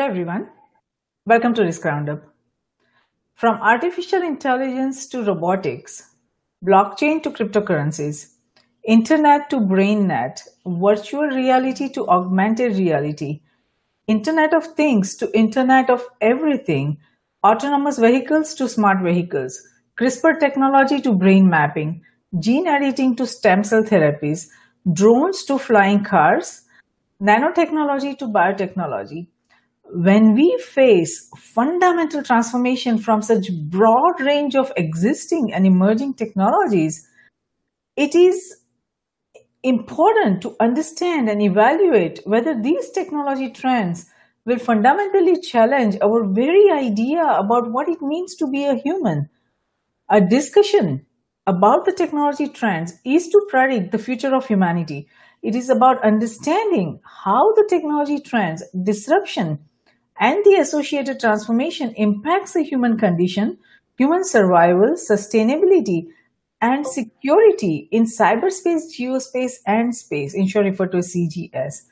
Hello, everyone. Welcome to Risk Roundup. From artificial intelligence to robotics, blockchain to cryptocurrencies, internet to brainnet, virtual reality to augmented reality, internet of things to internet of everything, autonomous vehicles to smart vehicles, CRISPR technology to brain mapping, gene editing to stem cell therapies, drones to flying cars, nanotechnology to biotechnology, when we face fundamental transformation from such broad range of existing and emerging technologies, it is important to understand and evaluate whether these technology trends will fundamentally challenge our very idea about what it means to be a human. A discussion about the technology trends is to predict the future of humanity. It is about understanding how the technology trends, disruption, and the associated transformation impacts the human condition, human survival, sustainability, and security in cyberspace, geospace, and space, in short referred to as CGS.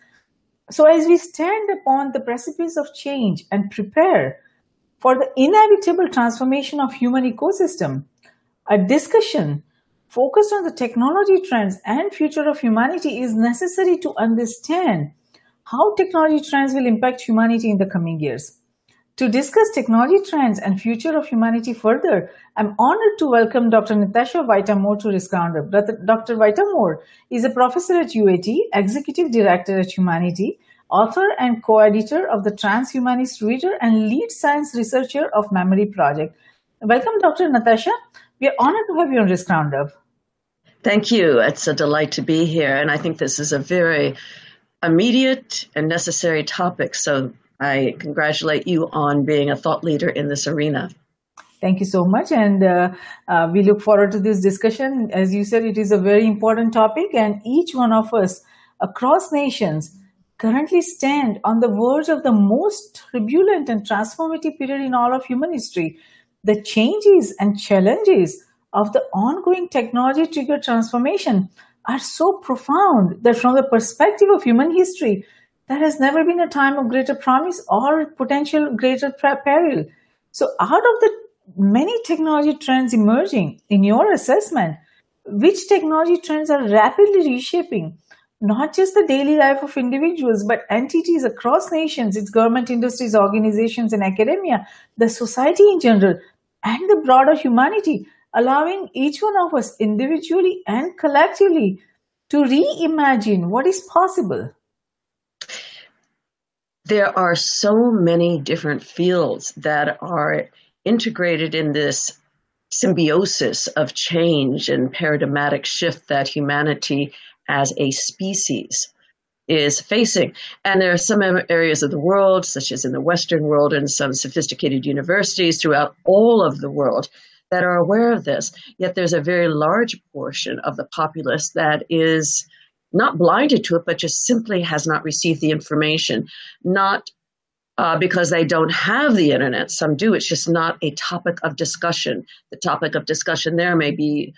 So as we stand upon the precipice of change and prepare for the inevitable transformation of human ecosystem, a discussion focused on the technology trends and future of humanity is necessary to understand how technology trends will impact humanity in the coming years. To discuss technology trends and future of humanity further, I'm honored to welcome Dr. Natasha Vita-More to Risk Roundup. Dr. Vita-More is a professor at UAT, executive director at Humanity, author and co-editor of the Transhumanist Reader and lead science researcher of Memory Project. Welcome, Dr. Natasha. We are honored to have you on Risk Roundup. Thank you. It's a delight to be here. And I think this is a very immediate and necessary topic. So I congratulate you on being a thought leader in this arena. Thank you so much. And uh, uh, we look forward to this discussion. As you said, it is a very important topic, and each one of us across nations currently stand on the verge of the most turbulent and transformative period in all of human history. The changes and challenges of the ongoing technology triggered transformation are so profound that from the perspective of human history, there has never been a time of greater promise or potential greater peril. So out of the many technology trends emerging in your assessment, which technology trends are rapidly reshaping not just the daily life of individuals, but entities across nations, its government, industries, organizations, and academia, the society in general, and the broader humanity allowing each one of us individually and collectively to reimagine what is possible. There are so many different fields that are integrated in this symbiosis of change and paradigmatic shift that humanity as a species is facing. And there are some areas of the world, such as in the Western world and some sophisticated universities throughout all of the world, that are aware of this. Yet there's a very large portion of the populace that is not blinded to it, but just simply has not received the information. Not uh, because they don't have the internet. Some do. It's just not a topic of discussion. The topic of discussion there may be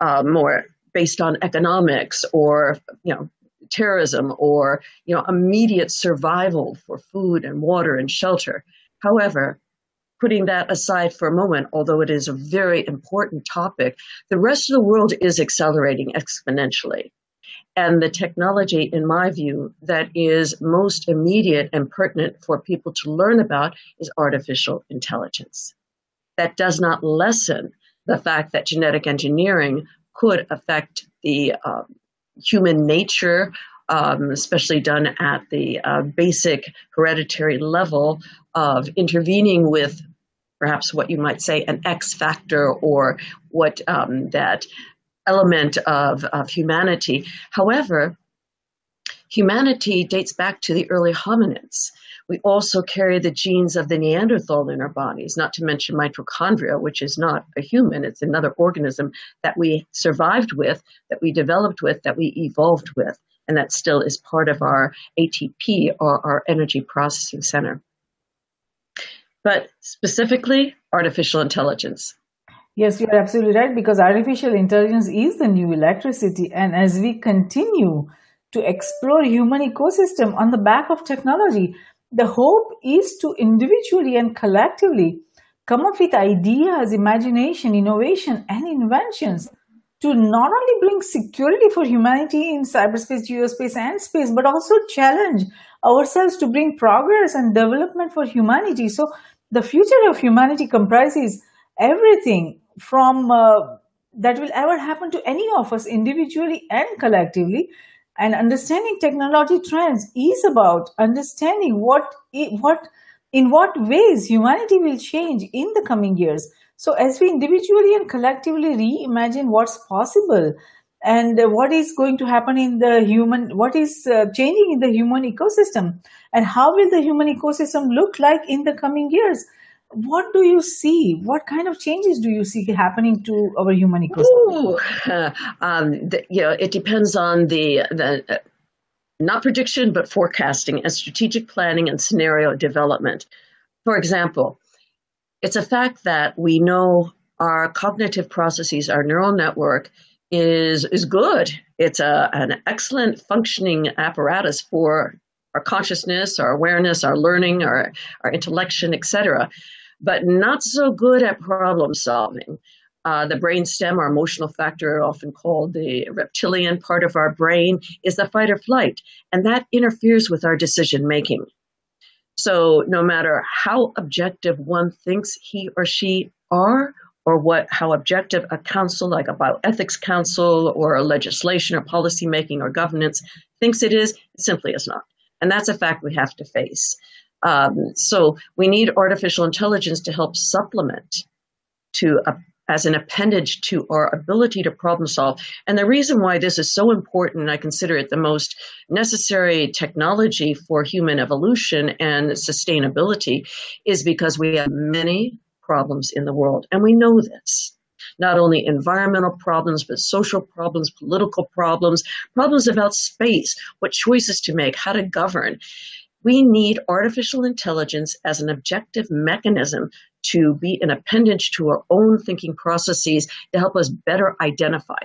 uh, more based on economics or you know terrorism or you know immediate survival for food and water and shelter. However, putting that aside for a moment, although it is a very important topic, the rest of the world is accelerating exponentially. And the technology, in my view, that is most immediate and pertinent for people to learn about is artificial intelligence. That does not lessen the fact that genetic engineering could affect the um, human nature, um, especially done at the uh, basic hereditary level of intervening with perhaps what you might say an X factor or what um, that element of, of humanity. However, humanity dates back to the early hominids. We also carry the genes of the Neanderthal in our bodies, not to mention mitochondria, which is not a human, it's another organism that we survived with, that we developed with, that we evolved with, and that still is part of our ATP or our energy processing center but specifically artificial intelligence. Yes, you're absolutely right because artificial intelligence is the new electricity. And as we continue to explore human ecosystem on the back of technology, the hope is to individually and collectively come up with ideas, imagination, innovation, and inventions to not only bring security for humanity in cyberspace, geospace, and space, but also challenge ourselves to bring progress and development for humanity. So, the future of humanity comprises everything from uh, that will ever happen to any of us individually and collectively. And understanding technology trends is about understanding what what in what ways humanity will change in the coming years. So, as we individually and collectively reimagine what's possible and what is going to happen in the human, what is uh, changing in the human ecosystem, and how will the human ecosystem look like in the coming years? What do you see? What kind of changes do you see happening to our human ecosystem? Ooh, um, the, you know, it depends on the the uh, not prediction, but forecasting and strategic planning and scenario development. For example, it's a fact that we know our cognitive processes, our neural network is is good. It's a, an excellent functioning apparatus for our consciousness, our awareness, our learning, our, our intellection, etc., but not so good at problem solving. Uh, the brain stem, our emotional factor, often called the reptilian part of our brain, is the fight or flight, and that interferes with our decision making. So, no matter how objective one thinks he or she are, or what how objective a council like a bioethics council or a legislation or policy making or governance thinks it is, it simply is not, and that's a fact we have to face. Um, so, we need artificial intelligence to help supplement to as an appendage to our ability to problem solve. And the reason why this is so important, I consider it the most necessary technology for human evolution and sustainability, is because we have many problems in the world. And we know this. Not only environmental problems, but social problems, political problems, problems about space, what choices to make, how to govern. We need artificial intelligence as an objective mechanism to be an appendage to our own thinking processes to help us better identify.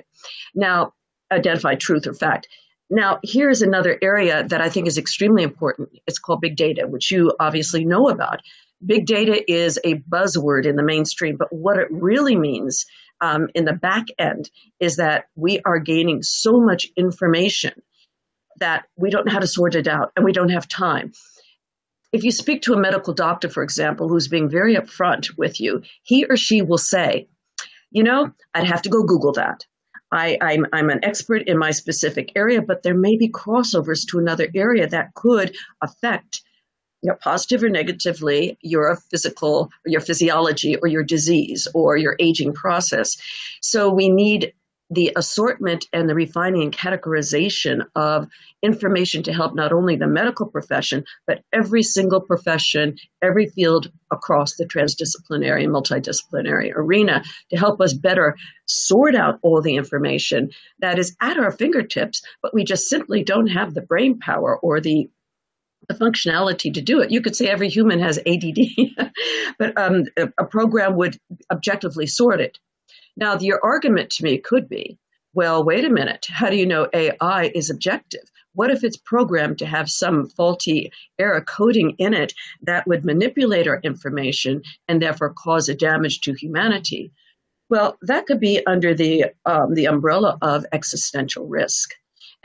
Now, identify truth or fact. Now, here's another area that I think is extremely important. It's called big data, which you obviously know about. Big data is a buzzword in the mainstream, but what it really means um, in the back end is that we are gaining so much information that we don't know how to sort it out and we don't have time if you speak to a medical doctor, for example, who's being very upfront with you, he or she will say, you know, I'd have to go Google that. I, I'm, I'm an expert in my specific area, but there may be crossovers to another area that could affect you know, positive or negatively your physical, your physiology, or your disease, or your aging process. So we need the assortment and the refining and categorization of information to help not only the medical profession, but every single profession, every field across the transdisciplinary and multidisciplinary arena to help us better sort out all the information that is at our fingertips, but we just simply don't have the brain power or the the functionality to do it. You could say every human has ADD, but um, a, program would objectively sort it now, your argument to me could be, well, wait a minute. How do you know AI is objective? What if it's programmed to have some faulty error coding in it that would manipulate our information and therefore cause a damage to humanity? Well, that could be under the um, the umbrella of existential risk,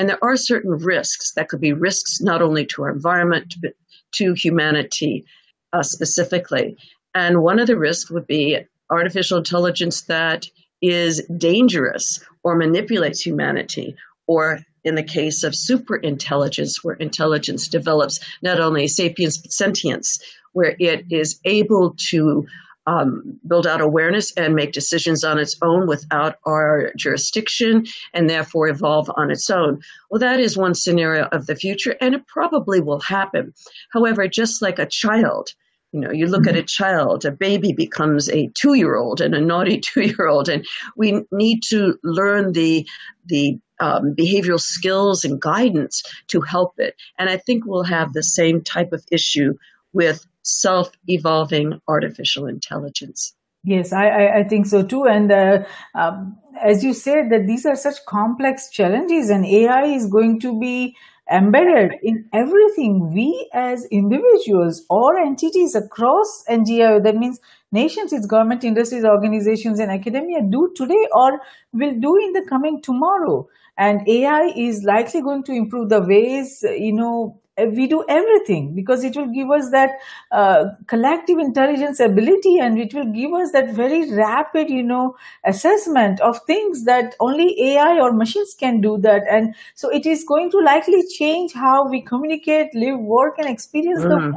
and there are certain risks that could be risks not only to our environment but to humanity uh, specifically. And one of the risks would be artificial intelligence that is dangerous or manipulates humanity, or in the case of super intelligence, where intelligence develops not only sapience but sentience, where it is able to um, build out awareness and make decisions on its own without our jurisdiction and therefore evolve on its own. Well, that is one scenario of the future, and it probably will happen. However, just like a child, you know, you look at mm-hmm. a child, a baby becomes a two year old and a naughty two year old, and we need to learn the, the um, behavioral skills and guidance to help it. And I think we'll have the same type of issue with self evolving artificial intelligence. Yes, I, I, think so too. And uh, um, as you said, that these are such complex challenges, and AI is going to be embedded in everything we as individuals or entities across NGIO, that means nations, its government, industries, organizations, and academia do today or will do in the coming tomorrow. And AI is likely going to improve the ways, you know, we do everything because it will give us that uh, collective intelligence ability and it will give us that very rapid you know assessment of things that only ai or machines can do that and so it is going to likely change how we communicate live work and experience mm-hmm. the world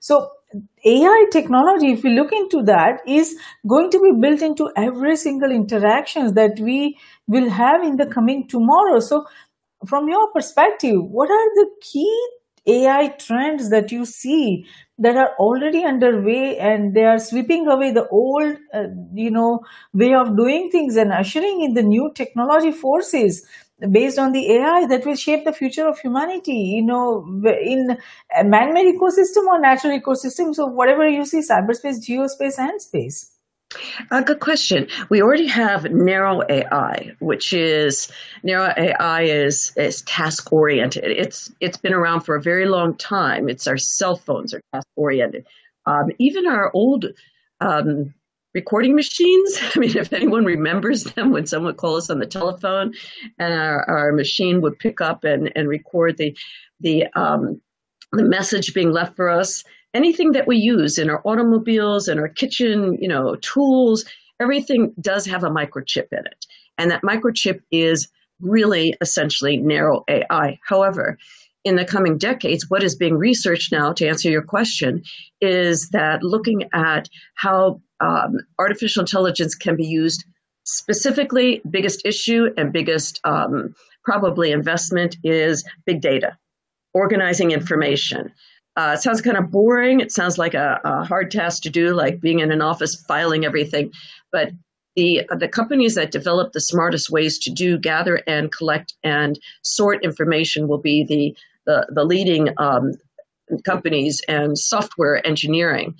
so AI technology, if we look into that, is going to be built into every single interactions that we will have in the coming tomorrow. So from your perspective, what are the key AI trends that you see that are already underway and they are sweeping away the old, uh, you know, way of doing things and ushering in the new technology forces based on the AI that will shape the future of humanity, you know, in man-made ecosystem or natural ecosystem. So whatever you see, cyberspace, geospace, and space. A good question. We already have narrow AI, which is narrow AI is is task oriented. It's it's been around for a very long time. It's our cell phones are task oriented. Um, even our old um, recording machines. I mean, if anyone remembers them, when someone called us on the telephone, and our, our machine would pick up and, and record the the um, the message being left for us anything that we use in our automobiles and our kitchen, you know, tools, everything does have a microchip in it. And that microchip is really essentially narrow AI. However, in the coming decades, what is being researched now, to answer your question, is that looking at how um, artificial intelligence can be used specifically, biggest issue and biggest um, probably investment is big data, organizing information. Uh, it sounds kind of boring. It sounds like a, a, hard task to do, like being in an office filing everything. But the the companies that develop the smartest ways to do gather and collect and sort information will be the the, the leading um, companies and software engineering.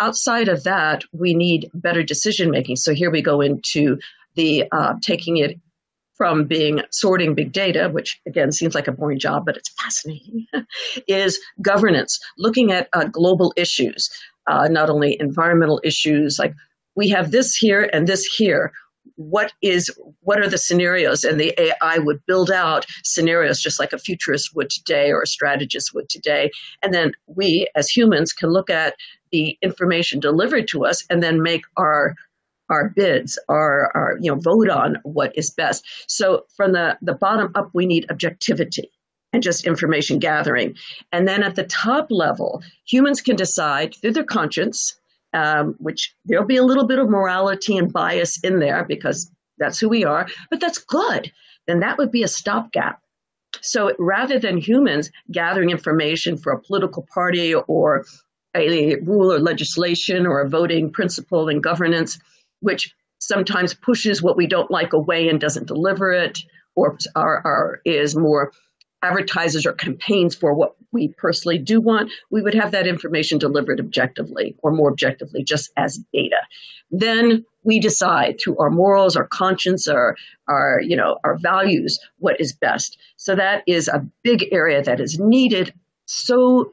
Outside of that, we need better decision making. So here we go into the uh, taking it from being sorting big data, which again seems like a boring job, but it's fascinating, is governance, looking at uh, global issues, uh, not only environmental issues, like we have this here and this here. What is what are the scenarios? And the AI would build out scenarios just like a futurist would today or a strategist would today. And then we as humans can look at the information delivered to us and then make our our bids, our, our you know vote on what is best. So from the the bottom up, we need objectivity and just information gathering, and then at the top level, humans can decide through their conscience, um, which there'll be a little bit of morality and bias in there because that's who we are, but that's good. Then that would be a stopgap. So rather than humans gathering information for a political party or a rule or legislation or a voting principle and governance, which sometimes pushes what we don't like away and doesn't deliver it, or are, are, is more advertises or campaigns for what we personally do want, we would have that information delivered objectively or more objectively, just as data. Then we decide through our morals, our conscience, our, our, you know, our values, what is best. So that is a big area that is needed so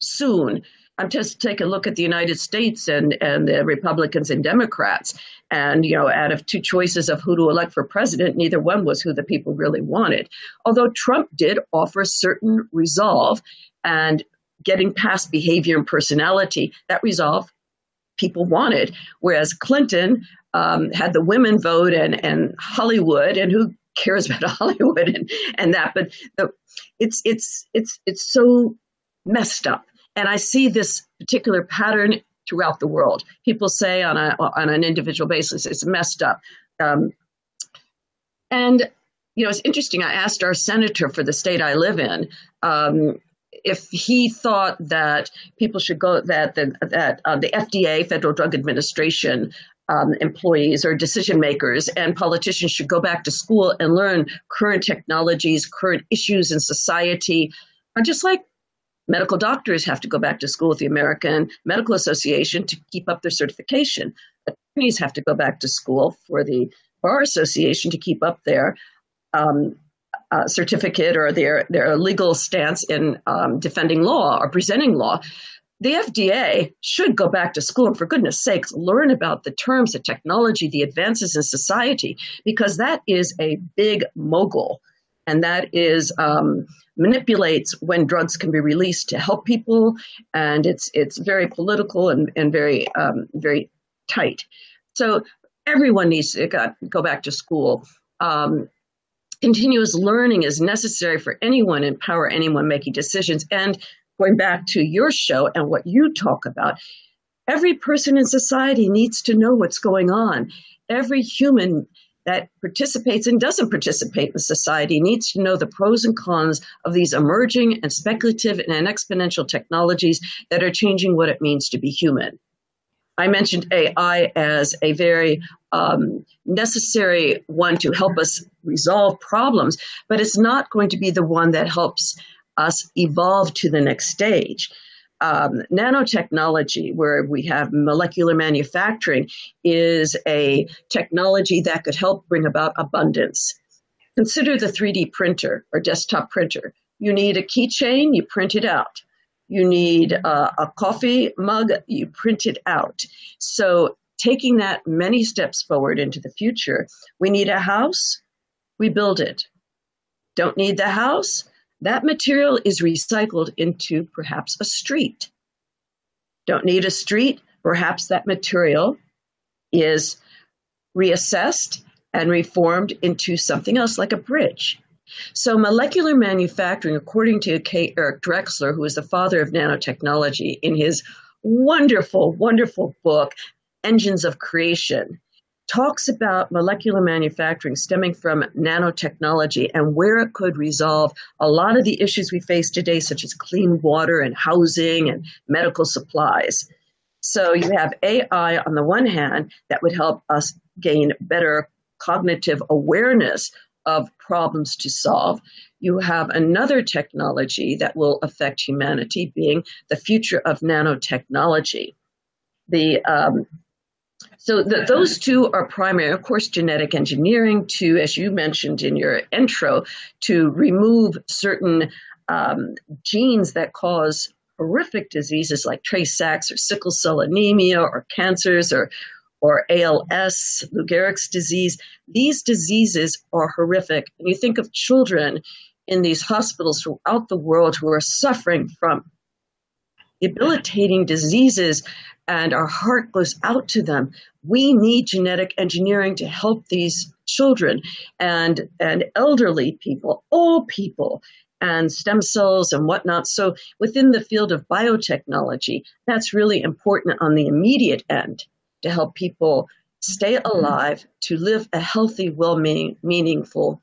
soon I'm just take a look at the United States and, and the Republicans and Democrats. And, you know, out of two choices of who to elect for president, neither one was who the people really wanted. Although Trump did offer certain resolve and getting past behavior and personality, that resolve people wanted. Whereas Clinton um, had the women vote and, and Hollywood, and who cares about Hollywood and, and that? But the, it's, it's, it's, it's so messed up and I see this particular pattern throughout the world. People say on a on an individual basis, it's messed up. Um, and you know, it's interesting. I asked our senator for the state I live in um, if he thought that people should go that the, that uh, the FDA, Federal Drug Administration, um, employees or decision makers and politicians should go back to school and learn current technologies, current issues in society, are just like medical doctors have to go back to school with the American Medical Association to keep up their certification. Attorneys have to go back to school for the Bar Association to keep up their um, uh, certificate or their their legal stance in um, defending law or presenting law. The FDA should go back to school and, for goodness sakes, learn about the terms, the technology, the advances in society, because that is a big mogul, and that is um, manipulates when drugs can be released to help people, and it's it's very political and and very um, very tight. So everyone needs to go back to school. Um, continuous learning is necessary for anyone, empower anyone making decisions. And going back to your show and what you talk about, every person in society needs to know what's going on. Every human that participates and doesn't participate in society needs to know the pros and cons of these emerging and speculative and exponential technologies that are changing what it means to be human. I mentioned AI as a very um, necessary one to help us resolve problems, but it's not going to be the one that helps us evolve to the next stage. Um, nanotechnology, where we have molecular manufacturing, is a technology that could help bring about abundance. Consider the 3D printer or desktop printer. You need a keychain, you print it out. You need uh, a coffee mug, you print it out. So, taking that many steps forward into the future, we need a house, we build it. Don't need the house, that material is recycled into perhaps a street. Don't need a street, perhaps that material is reassessed and reformed into something else like a bridge. So, molecular manufacturing, according to K. Eric Drexler, who is the father of nanotechnology, in his wonderful, wonderful book, Engines of Creation, talks about molecular manufacturing stemming from nanotechnology and where it could resolve a lot of the issues we face today, such as clean water and housing and medical supplies. So, you have AI on the one hand that would help us gain better cognitive awareness of problems to solve. You have another technology that will affect humanity, being the future of nanotechnology. The um, so the, those two are primary. Of course, genetic engineering to, as you mentioned in your intro, to remove certain um, genes that cause horrific diseases like Tay-Sachs or sickle cell anemia or cancers or or ALS, Lou Gehrig's disease. These diseases are horrific. And you think of children in these hospitals throughout the world who are suffering from debilitating diseases, and our heart goes out to them. We need genetic engineering to help these children and, and elderly people, all people, and stem cells and whatnot. So, within the field of biotechnology, that's really important on the immediate end to help people stay alive, to live a healthy, well meaning, meaningful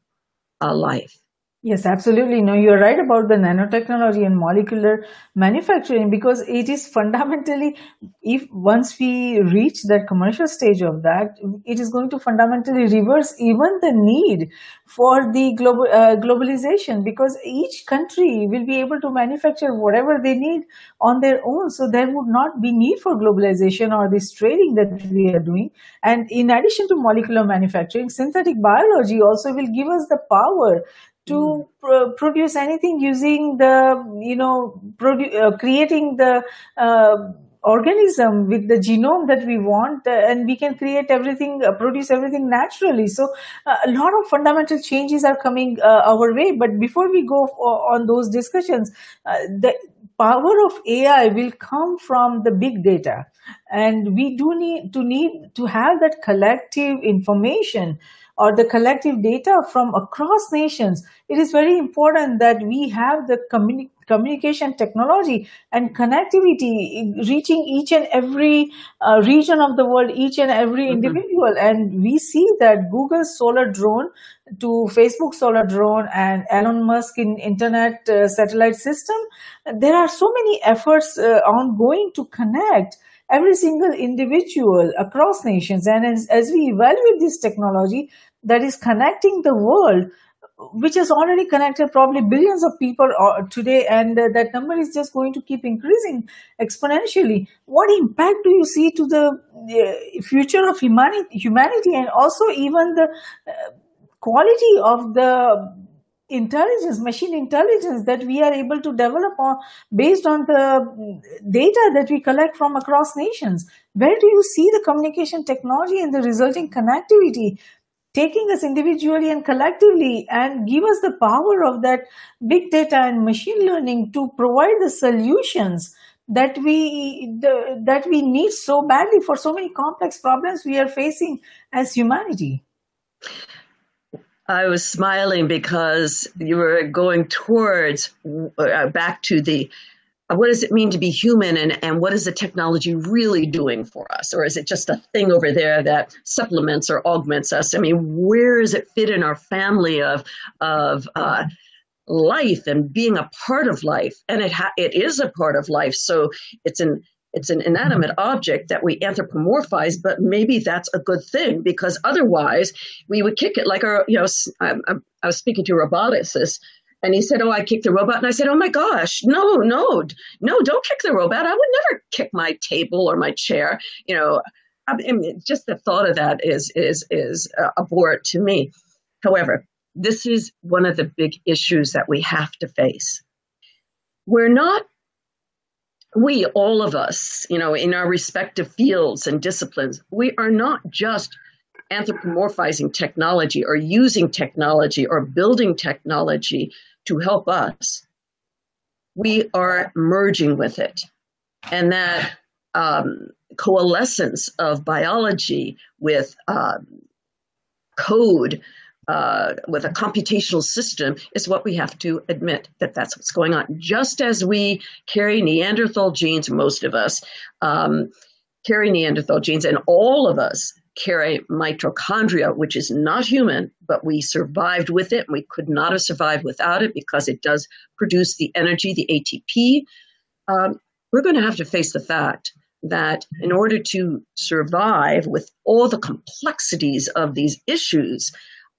uh, life. Yes, absolutely. No, you're right about the nanotechnology and molecular manufacturing because it is fundamentally, if once we reach that commercial stage of that, it is going to fundamentally reverse even the need for the global uh, globalization because each country will be able to manufacture whatever they need on their own. So there would not be need for globalization or this trading that we are doing. And in addition to molecular manufacturing, synthetic biology also will give us the power to mm. pr- produce anything using the you know produ- uh, creating the uh, organism with the genome that we want uh, and we can create everything uh, produce everything naturally. So uh, a lot of fundamental changes are coming uh, our way. But before we go on those discussions the power of ai will come from the big data. And we do need to need to have that collective information or the collective data from across nations, it is very important that we have the communi- communication technology and connectivity reaching each and every uh, region of the world, each and every mm-hmm. individual. And we see that Google's solar drone to Facebook solar drone and Elon Musk in internet uh, satellite system, there are so many efforts uh, ongoing to connect every single individual across nations. And as, as we evaluate this technology that is connecting the world, which has already connected probably billions of people uh, today, and uh, that number is just going to keep increasing exponentially. What impact do you see to the uh, future of humanity, humanity, and also even the quality of the intelligence, machine intelligence that we are able to develop on, based on the data that we collect from across nations. Where do you see the communication technology and the resulting connectivity taking us individually and collectively and give us the power of that big data and machine learning to provide the solutions that we the, that we need so badly for so many complex problems we are facing as humanity I was smiling because you were going towards uh, back to the uh, what does it mean to be human and, and what is the technology really doing for us? Or is it just a thing over there that supplements or augments us? I mean, where does it fit in our family of, of uh, life and being a part of life? And it, ha- it is a part of life. So it's an it's an inanimate object that we anthropomorphize, but maybe that's a good thing because otherwise we would kick it like our, you know, I, I was speaking to a roboticist and he said, Oh, I kicked the robot. And I said, Oh my gosh, no, no, no, don't kick the robot. I would never kick my table or my chair. You know, I mean, just the thought of that is, is, is uh, abhorrent to me. However, this is one of the big issues that we have to face. We're not we, all of us, you know, in our respective fields and disciplines, we are not just anthropomorphizing technology or using technology or building technology to help us. We are merging with it. And that um, coalescence of biology with um, code uh, with a computational system is what we have to admit that that's what's going on. Just as we carry Neanderthal genes, most of us um, carry Neanderthal genes, and all of us carry mitochondria, which is not human, but we survived with it. We could not have survived without it because it does produce the energy, the ATP. Um, we're going to have to face the fact that in order to survive with all the complexities of these issues,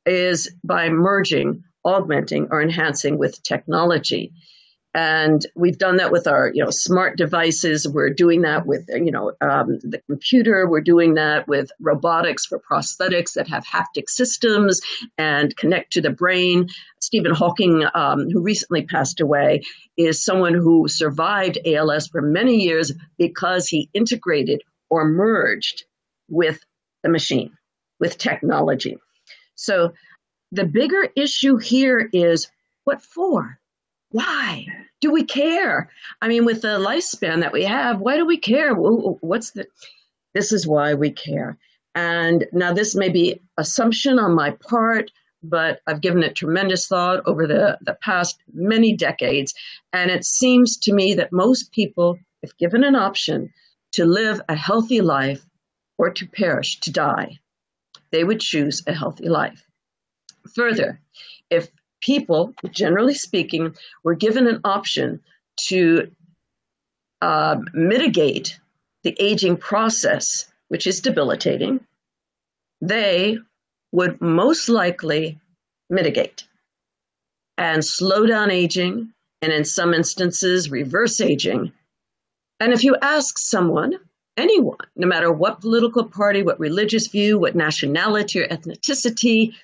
is by merging, augmenting, or enhancing with technology. And we've done that with our, you know, smart devices. We're doing that with, you know, um, the computer. We're doing that with robotics for prosthetics that have haptic systems and connect to the brain. Stephen Hawking, um, who recently passed away, is someone who survived ALS for many years because he integrated or merged with the machine, with technology. So the bigger issue here is what for? Why do we care? I mean, with the lifespan that we have, why do we care? What's the? This is why we care. And now this may be assumption on my part, but I've given it tremendous thought over the, the past many decades. And it seems to me that most people, if given an option to live a healthy life or to perish, to die, they would choose a healthy life. Further, if people, generally speaking, were given an option to uh, mitigate the aging process, which is debilitating, they would most likely mitigate and slow down aging, and in some instances, reverse aging. And if you ask someone anyone, no matter what political party, what religious view, what nationality or ethnicity,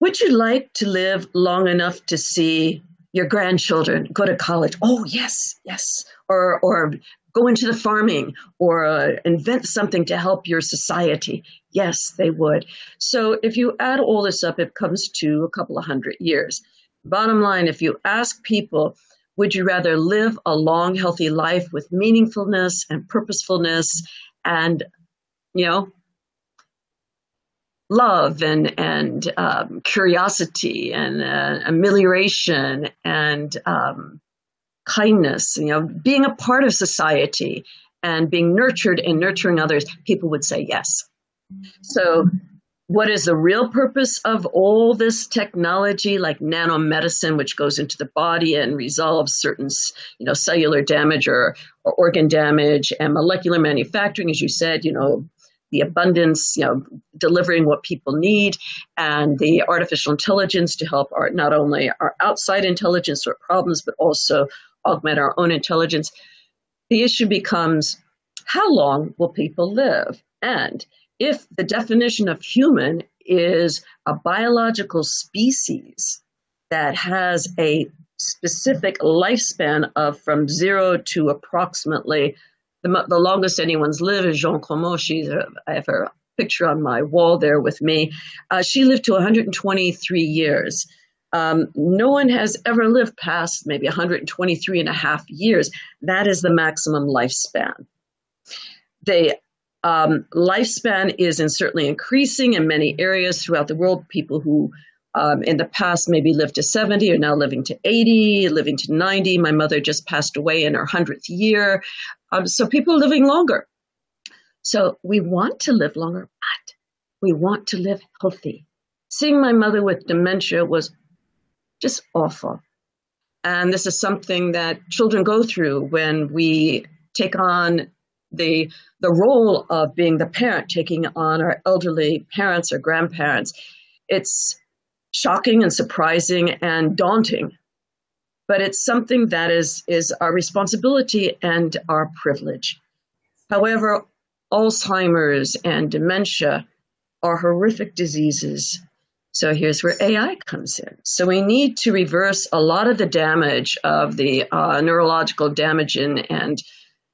would you like to live long enough to see your grandchildren go to college? Oh, yes, yes. Or, or go into the farming or uh, invent something to help your society. Yes, they would. So if you add all this up, it comes to a couple of hundred years. Bottom line, if you ask people, would you rather live a long, healthy life with meaningfulness and purposefulness and, you know, love and and um, curiosity and uh, amelioration and um, kindness, you know, being a part of society and being nurtured and nurturing others, people would say yes. So what is the real purpose of all this technology like nanomedicine which goes into the body and resolves certain you know cellular damage or, or organ damage and molecular manufacturing as you said you know the abundance you know delivering what people need and the artificial intelligence to help our not only our outside intelligence or problems but also augment our own intelligence. The issue becomes how long will people live? And if the definition of human is a biological species that has a specific lifespan of from zero to approximately the, the longest anyone's lived is Calment. She's I have her picture on my wall there with me. Uh, she lived to 123 years. Um, no one has ever lived past maybe 123 and a half years. That is the maximum lifespan. The um, lifespan is in certainly increasing in many areas throughout the world. People who um, in the past maybe lived to 70 are now living to 80, living to 90. My mother just passed away in her 100th year. Um, so people are living longer. So we want to live longer, but we want to live healthy. Seeing my mother with dementia was just awful. And this is something that children go through when we take on the the role of being the parent, taking on our elderly parents or grandparents. It's shocking and surprising and daunting. But it's something that is, is our responsibility and our privilege. However, Alzheimer's and dementia are horrific diseases. So here's where AI comes in. So we need to reverse a lot of the damage of the uh, neurological damage in, and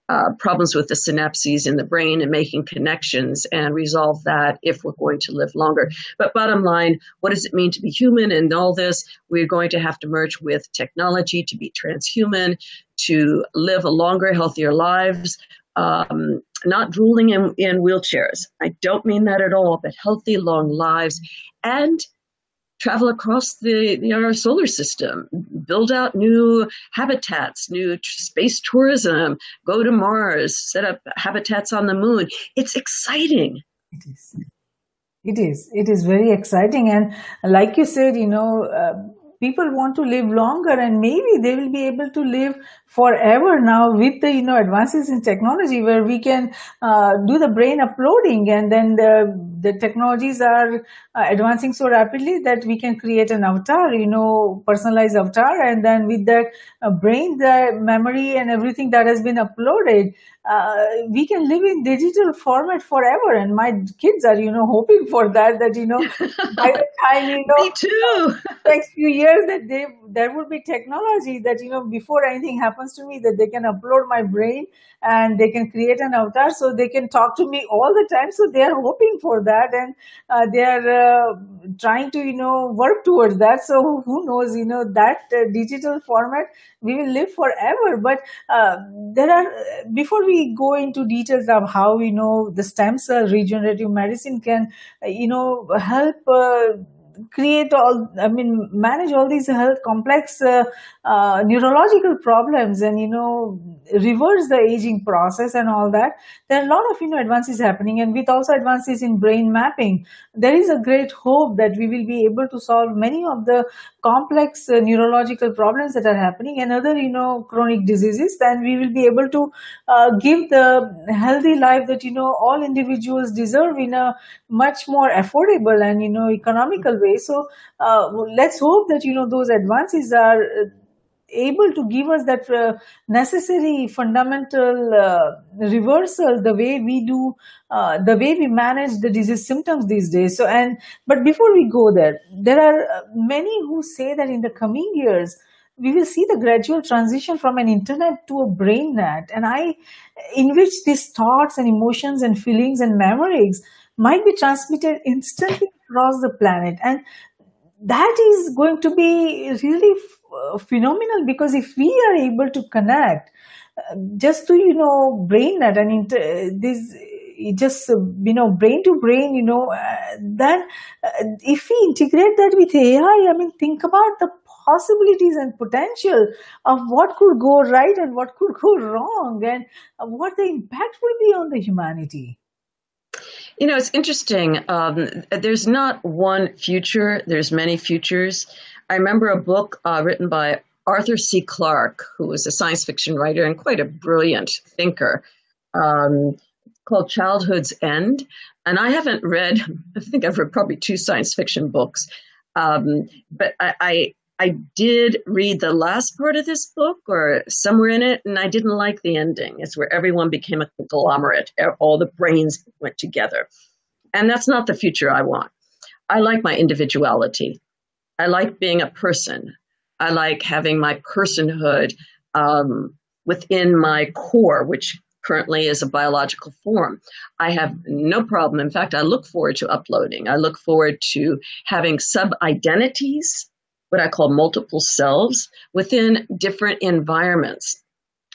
uh, problems with the synapses in the brain and making connections and resolve that if we're going to live longer. But bottom line, what does it mean to be human and all this? We're going to have to merge with technology to be transhuman, to live a longer, healthier lives. Um, not drooling in, in wheelchairs. I don't mean that at all, but healthy, long lives and travel across the, the our solar system, build out new habitats, new space tourism, go to Mars, set up habitats on the moon. It's exciting. It is. It is. It is very exciting. And like you said, you know, uh, people want to live longer and maybe they will be able to live forever now with the you know advances in technology where we can uh, do the brain uploading and then the the technologies are uh, advancing so rapidly that we can create an avatar you know personalized avatar and then with that uh, brain the memory and everything that has been uploaded uh, we can live in digital format forever. And my kids are you know hoping for that that you know by the time you know me too. next few years that they there would be technology that you know before anything happens to me that they can upload my brain and they can create an avatar so they can talk to me all the time. So they are hoping for that and uh, they are uh, trying to you know work towards that. So who knows you know that uh, digital format we will live forever. But uh, there are before we go into details of how we know the stem cell regenerative medicine can uh, you know help uh, create all i mean manage all these health complex uh, uh, neurological problems and you know reverse the aging process and all that there are a lot of you know advances happening. And with also advances in brain mapping there is a great hope that we will be able to solve many of the complex uh, neurological problems that are happening and other you know chronic diseases. Then we will be able to uh, give the healthy life that you know all individuals deserve in a much more affordable and you know economical way so uh, let's hope that you know those advances are uh, able to give us that uh, necessary fundamental uh, reversal the way we do uh, the way we manage the disease symptoms these days. So and but before we go there there are uh, many who say that in the coming years we will see the gradual transition from an internet to a brain net. And i in which these thoughts and emotions and feelings and memories might be transmitted instantly across the planet. And that is going to be really uh, phenomenal because if we are able to connect uh, just to you know brain net and inter- this just uh, you know brain to brain you know uh, then uh, if we integrate that with ai i mean think about the possibilities and potential of what could go right and what could go wrong and what the impact will be on the humanity you know, it's interesting. Um, there's not one future, there's many futures. I remember a book uh, written by Arthur C. Clarke, who was a science fiction writer and quite a brilliant thinker, um, called Childhood's End. And I haven't read, I think I've read probably two science fiction books. Um, but I, I, I did read the last part of this book or somewhere in it, and I didn't like the ending. It's where everyone became a conglomerate, all the brains went together. And that's not the future I want. I like my individuality. I like being a person. I like having my personhood um, within my core, which currently is a biological form. I have no problem. In fact, I look forward to uploading. I look forward to having sub identities, what I call multiple selves, within different environments.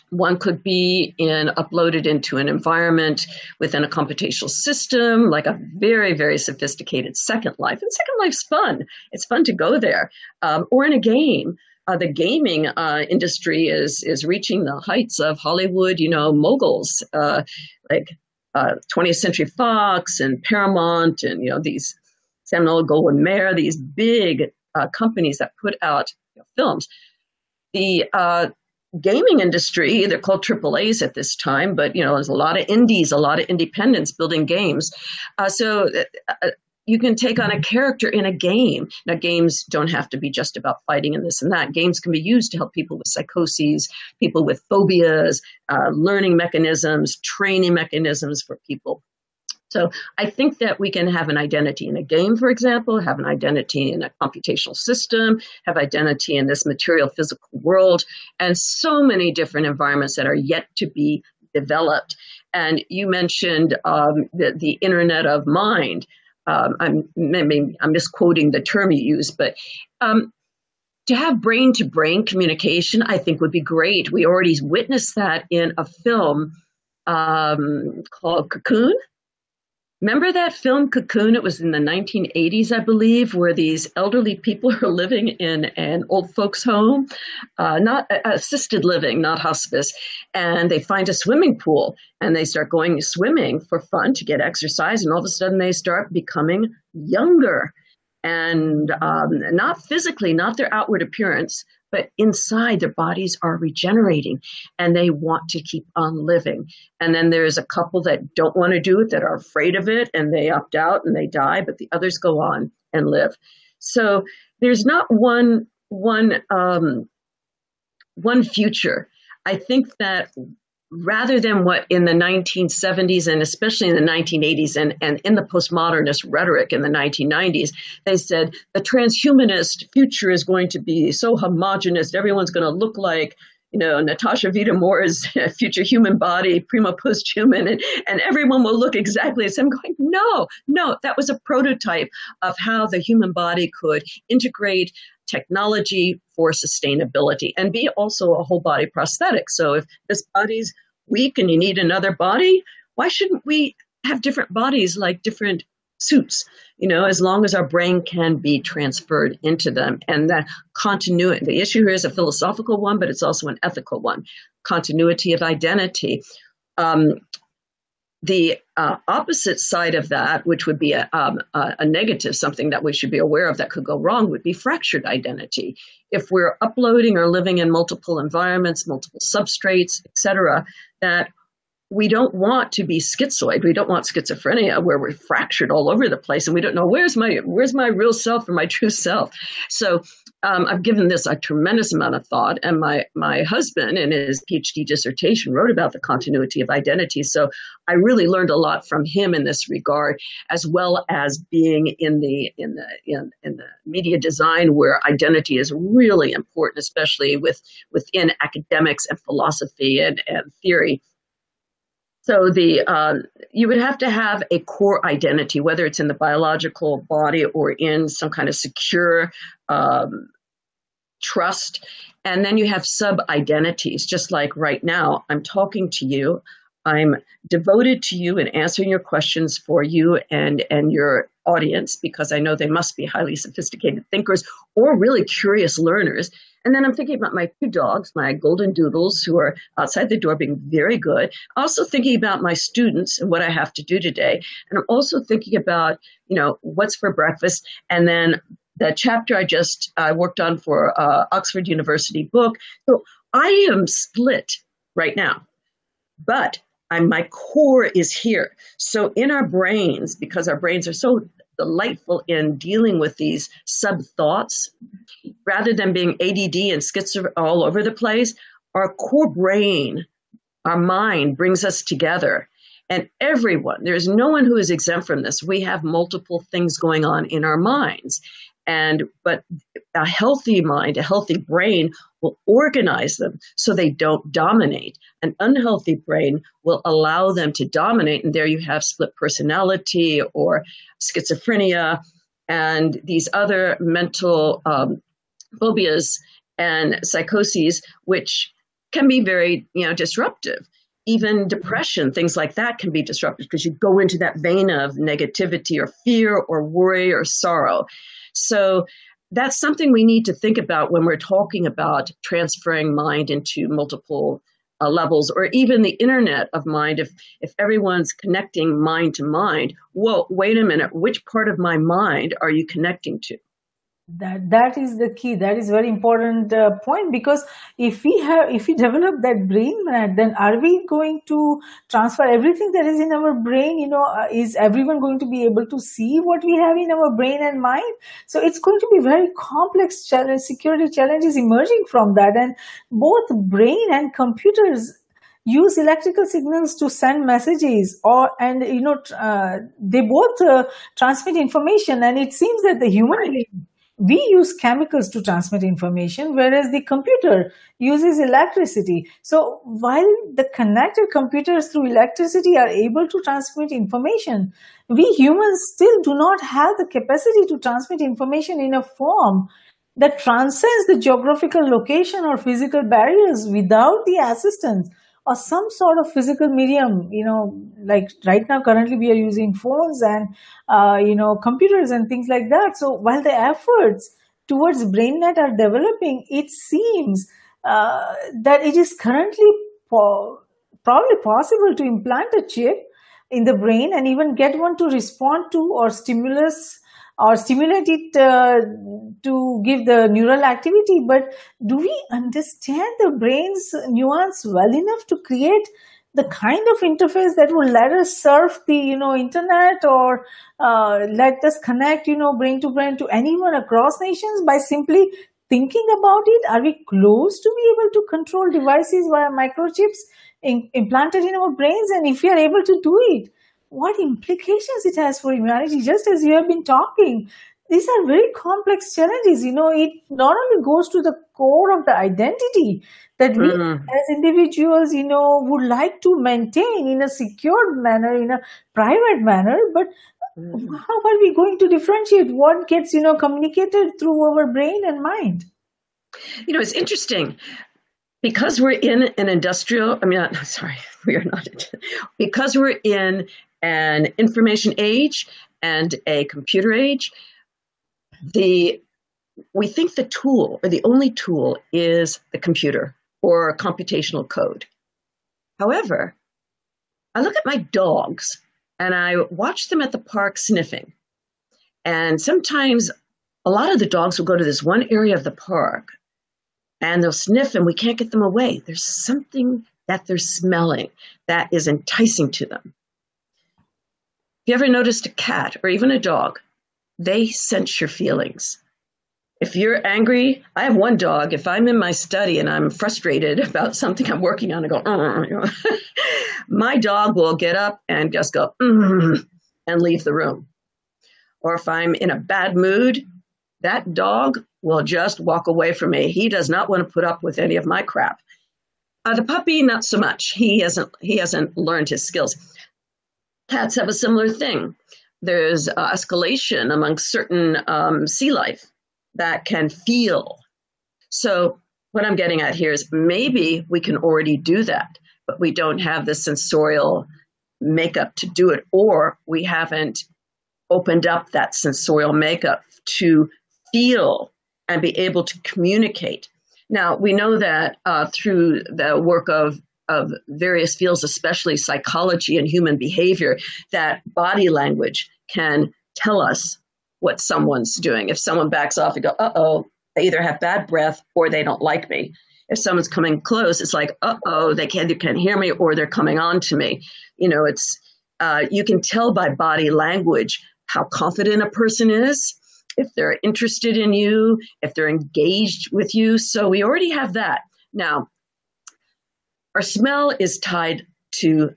One could be in uploaded into an environment within a computational system, like a very, very sophisticated Second Life. And Second Life's fun. It's fun to go there. Um, or in a game uh, the gaming uh, industry is is reaching the heights of Hollywood, you know, moguls uh, like 20th uh, Century Fox and Paramount, and you know these Samuel Goldwyn Mayer, these big uh, companies that put out you know, films. The uh, gaming industry, they're called AAA's at this time, but you know, there's a lot of indies, a lot of independents building games. so you can take on a character in a game. Now, games don't have to be just about fighting and this and that. Games can be used to help people with psychoses, people with phobias, uh, learning mechanisms, training mechanisms for people. So I think that we can have an identity in a game, for example, have an identity in a computational system, have identity in this material physical world, and so many different environments that are yet to be developed. And you mentioned um, the, the Internet of Mind um, I'm maybe I'm misquoting the term you use, but um, to have brain to brain communication, I think would be great. We already witnessed that in a film um, called Cocoon. Remember that film Cocoon? It was in the 1980s, I believe, where these elderly people are living in an old folks' home, uh, not uh, assisted living, not hospice, and they find a swimming pool and they start going swimming for fun to get exercise, and all of a sudden they start becoming younger and um, not physically, not their outward appearance, but inside their bodies are regenerating and they want to keep on living. And then there's a couple that don't want to do it, that are afraid of it, and they opt out and they die, but the others go on and live. So there's not one one um, one future. I think that rather than what in the 1970s and especially in the 1980s and, and in the postmodernist rhetoric in the 1990s, they said the transhumanist future is going to be so homogenous, everyone's going to look like you know, Natasha Vita-More's future human body, Primo post-human, and, and everyone will look exactly the same. Going, no, no, that was a prototype of how the human body could integrate technology for sustainability and be also a whole body prosthetic. So if this body's weak and you need another body, why shouldn't we have different bodies like different suits? You know, as long as our brain can be transferred into them. And that continuity, the issue here is a philosophical one, but it's also an ethical one. Continuity of identity. Um, the uh, opposite side of that, which would be a, um, a, a, negative, something that we should be aware of that could go wrong, would be fractured identity. If we're uploading or living in multiple environments, multiple substrates, etc., that we don't want to be schizoid. We don't want schizophrenia where we're fractured all over the place and we don't know where's my where's my real self or my true self. So um, I've given this a tremendous amount of thought, and my my husband in his PhD dissertation wrote about the continuity of identity. So I really learned a lot from him in this regard, as well as being in the in the in, in the media design where identity is really important, especially with within academics and philosophy and, and theory. So the um, you would have to have a core identity, whether it's in the biological body or in some kind of secure um, trust, and then you have sub identities. Just like right now, I'm talking to you. I'm devoted to you and answering your questions for you and and your audience because I know they must be highly sophisticated thinkers or really curious learners and then I'm thinking about my two dogs, my golden doodles, who are outside the door being very good. Also thinking about my students and what I have to do today. And I'm also thinking about, you know, what's for breakfast. And then the chapter I just uh, worked on for uh, Oxford University book. So I am split right now, but I'm, my core is here. So in our brains, because our brains are so delightful in dealing with these sub thoughts rather than being ADD and schizo all over the place. Our core brain, our mind brings us together. And everyone, there's no one who is exempt from this. We have multiple things going on in our minds. And but a healthy mind, a healthy brain will organize them so they don't dominate. An unhealthy brain will allow them to dominate, and there you have split personality or schizophrenia and these other mental um, phobias and psychoses, which can be very you know disruptive even depression, things like that can be disruptive because you go into that vein of negativity or fear or worry or sorrow. So that's something we need to think about when we're talking about transferring mind into multiple uh, levels or even the internet of mind. If if everyone's connecting mind to mind well wait a minute which part of my mind are you connecting to that that is the key. That is very important uh, point because if we have if we develop that brain net then are we going to transfer everything that is in our brain you know uh, is everyone going to be able to see what we have in our brain and mind? So it's going to be very complex challenge security challenges emerging from that. And both brain and computers use electrical signals to send messages or and you know uh, they both uh, transmit information. And it seems that the human brain we use chemicals to transmit information, whereas the computer uses electricity. So while the connected computers through electricity are able to transmit information, we humans still do not have the capacity to transmit information in a form that transcends the geographical location or physical barriers without the assistance or some sort of physical medium you know like right now currently we are using phones and uh, you know computers and things like that. So while the efforts towards brainnet are developing it seems uh, that it is currently po- probably possible to implant a chip in the brain and even get one to respond to or stimulus or stimulate it uh, to give the neural activity. But do we understand the brain's nuance well enough to create the kind of interface that will let us surf the you know internet or uh, let us connect you know brain to brain to anyone across nations by simply thinking about it are we close to be able to control devices via microchips in, implanted in our brains and if we are able to do it what implications it has for humanity, just as you have been talking. These are very complex challenges. You know, it not only goes to the core of the identity that we mm-hmm. as individuals, you know, would like to maintain in a secure manner, in a private manner, but mm-hmm. how are we going to differentiate what gets, you know, communicated through our brain and mind? You know, it's interesting because we're in an industrial, I mean, sorry, we are not, because we're in an information age and a computer age, the we think the tool or the only tool is the computer or computational code. However, I look at my dogs and I watch them at the park sniffing. And sometimes a lot of the dogs will go to this one area of the park and they'll sniff and we can't get them away. There's something that they're smelling that is enticing to them you ever noticed a cat or even a dog? They sense your feelings. If you're angry, I have one dog. If I'm in my study and I'm frustrated about something I'm working on, I go, mm, my dog will get up and just go, and leave the room. Or if I'm in a bad mood, that dog will just walk away from me. He does not want to put up with any of my crap. Uh, the puppy, not so much. He hasn't he hasn't learned his skills. Cats have a similar thing. There's uh, escalation among certain um, sea life that can feel. So, what I'm getting at here is maybe we can already do that, but we don't have the sensorial makeup to do it, or we haven't opened up that sensorial makeup to feel and be able to communicate. Now, we know that uh, through the work of of various fields, especially psychology and human behavior, that body language can tell us what someone's doing. If someone backs off and go, uh oh, they either have bad breath or they don't like me. If someone's coming close, it's like, uh oh, they can't, they can't hear me or they're coming on to me. You know, it's, uh, you can tell by body language how confident a person is, if they're interested in you, if they're engaged with you. So we already have that. Now, our smell is tied to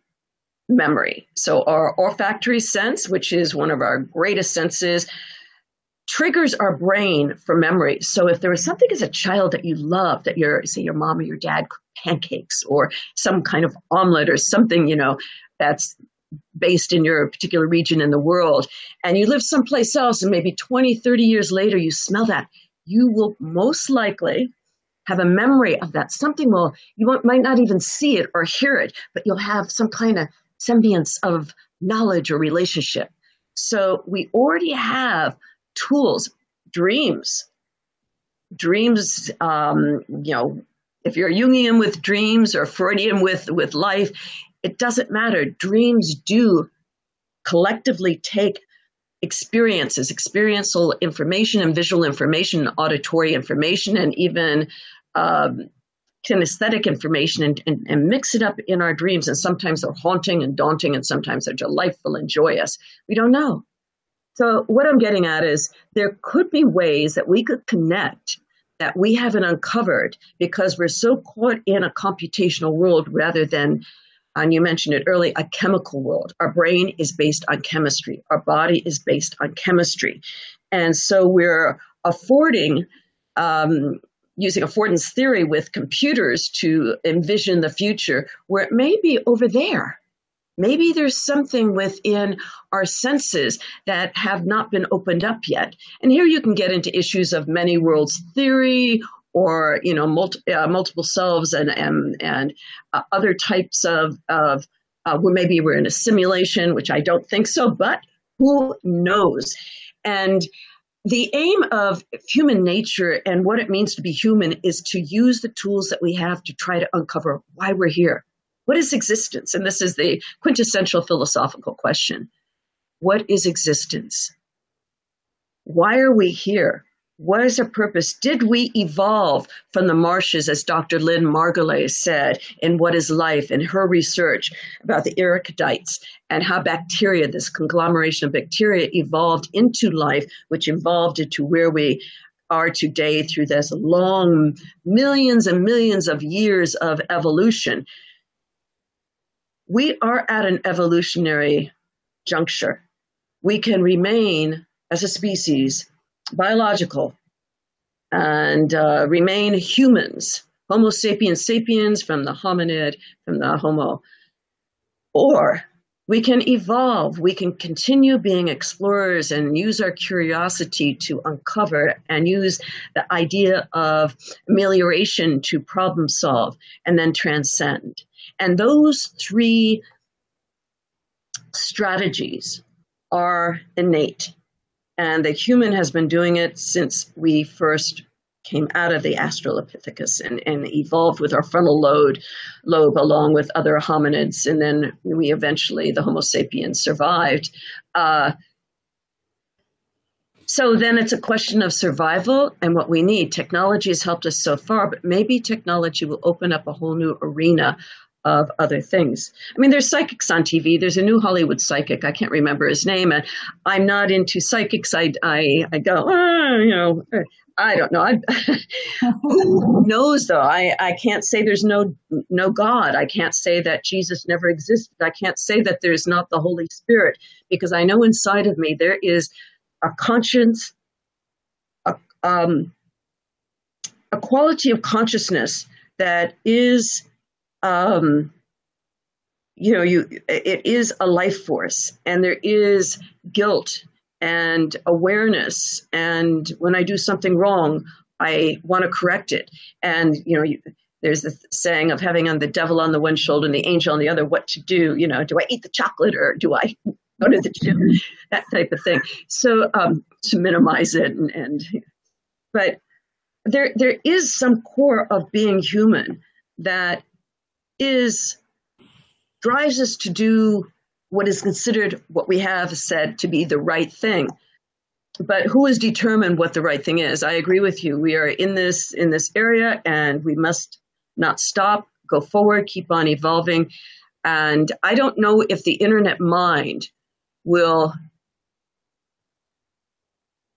memory. So our olfactory sense, which is one of our greatest senses, triggers our brain for memory. So if there was something as a child that you loved, that your say your mom or your dad cooked pancakes or some kind of omelet or something, you know, that's based in your particular region in the world, and you live someplace else, and maybe 20, 30 years later you smell that, you will most likely have a memory of that. Something will, you might not even see it or hear it, but you'll have some kind of semblance of knowledge or relationship. So we already have tools, dreams. Dreams, um, you know, if you're Jungian with dreams or Freudian with, with life, it doesn't matter. Dreams do collectively take experiences, experiential information and visual information, auditory information, and even um, kinesthetic information and, and, and, mix it up in our dreams. And sometimes they're haunting and daunting, and sometimes they're delightful and joyous. We don't know. So, what I'm getting at is there could be ways that we could connect that we haven't uncovered because we're so caught in a computational world rather than, and you mentioned it early, a chemical world. Our brain is based on chemistry, our body is based on chemistry. And so we're affording, um, using affordance theory with computers to envision the future where it may be over there Maybe there's something within our senses that have not been opened up yet. And here you can get into issues of many worlds theory or you know multi, uh, multiple selves and and, and uh, other types of of uh, where maybe we're in a simulation, which I don't think so, but who knows? And the aim of human nature and what it means to be human is to use the tools that we have to try to uncover why we're here what is existence? And this is the quintessential philosophical question. What is existence? Why are we here? What is our purpose? Did we evolve from the marshes, as Dr. Lynn Margulis said in What is Life, in her research about the Eukaryotes and how bacteria, this conglomeration of bacteria, evolved into life, which evolved into where we are today through this long millions and millions of years of evolution we are at an evolutionary juncture. We can remain as a species biological and uh, remain humans, Homo sapiens sapiens from the hominid, from the Homo. Or we can evolve, we can continue being explorers and use our curiosity to uncover and use the idea of amelioration to problem solve and then transcend. And those three strategies are innate. And the human has been doing it since we first came out of the Australopithecus and, and evolved with our frontal lobe, lobe along with other hominids. And then we eventually, the Homo sapiens, survived. Uh, so then it's a question of survival and what we need. Technology has helped us so far, but maybe technology will open up a whole new arena of other things. I mean, there's psychics on TV. There's a new Hollywood psychic. I can't remember his name. And I'm not into psychics. I, I, I go, oh, you know, I don't know. I, who knows though? I, I can't say there's no, no God. I can't say that Jesus never existed. I can't say that there's not the Holy Spirit because I know inside of me there is a conscience, a, um, a quality of consciousness that is um, you know, you it is a life force, and there is guilt and awareness. And when I do something wrong, I want to correct it. And you know, you, there's the saying of having on the devil on the one shoulder and the angel on the other. What to do? You know, do I eat the chocolate or do I go to the gym? That type of thing. So um, to minimize it, and, and but there there is some core of being human that is drives us to do what is considered what we have said to be the right thing. But who has determined what the right thing is? I agree with you. We are in this in this area and we must not stop go forward keep on evolving. And i don't know if the internet mind will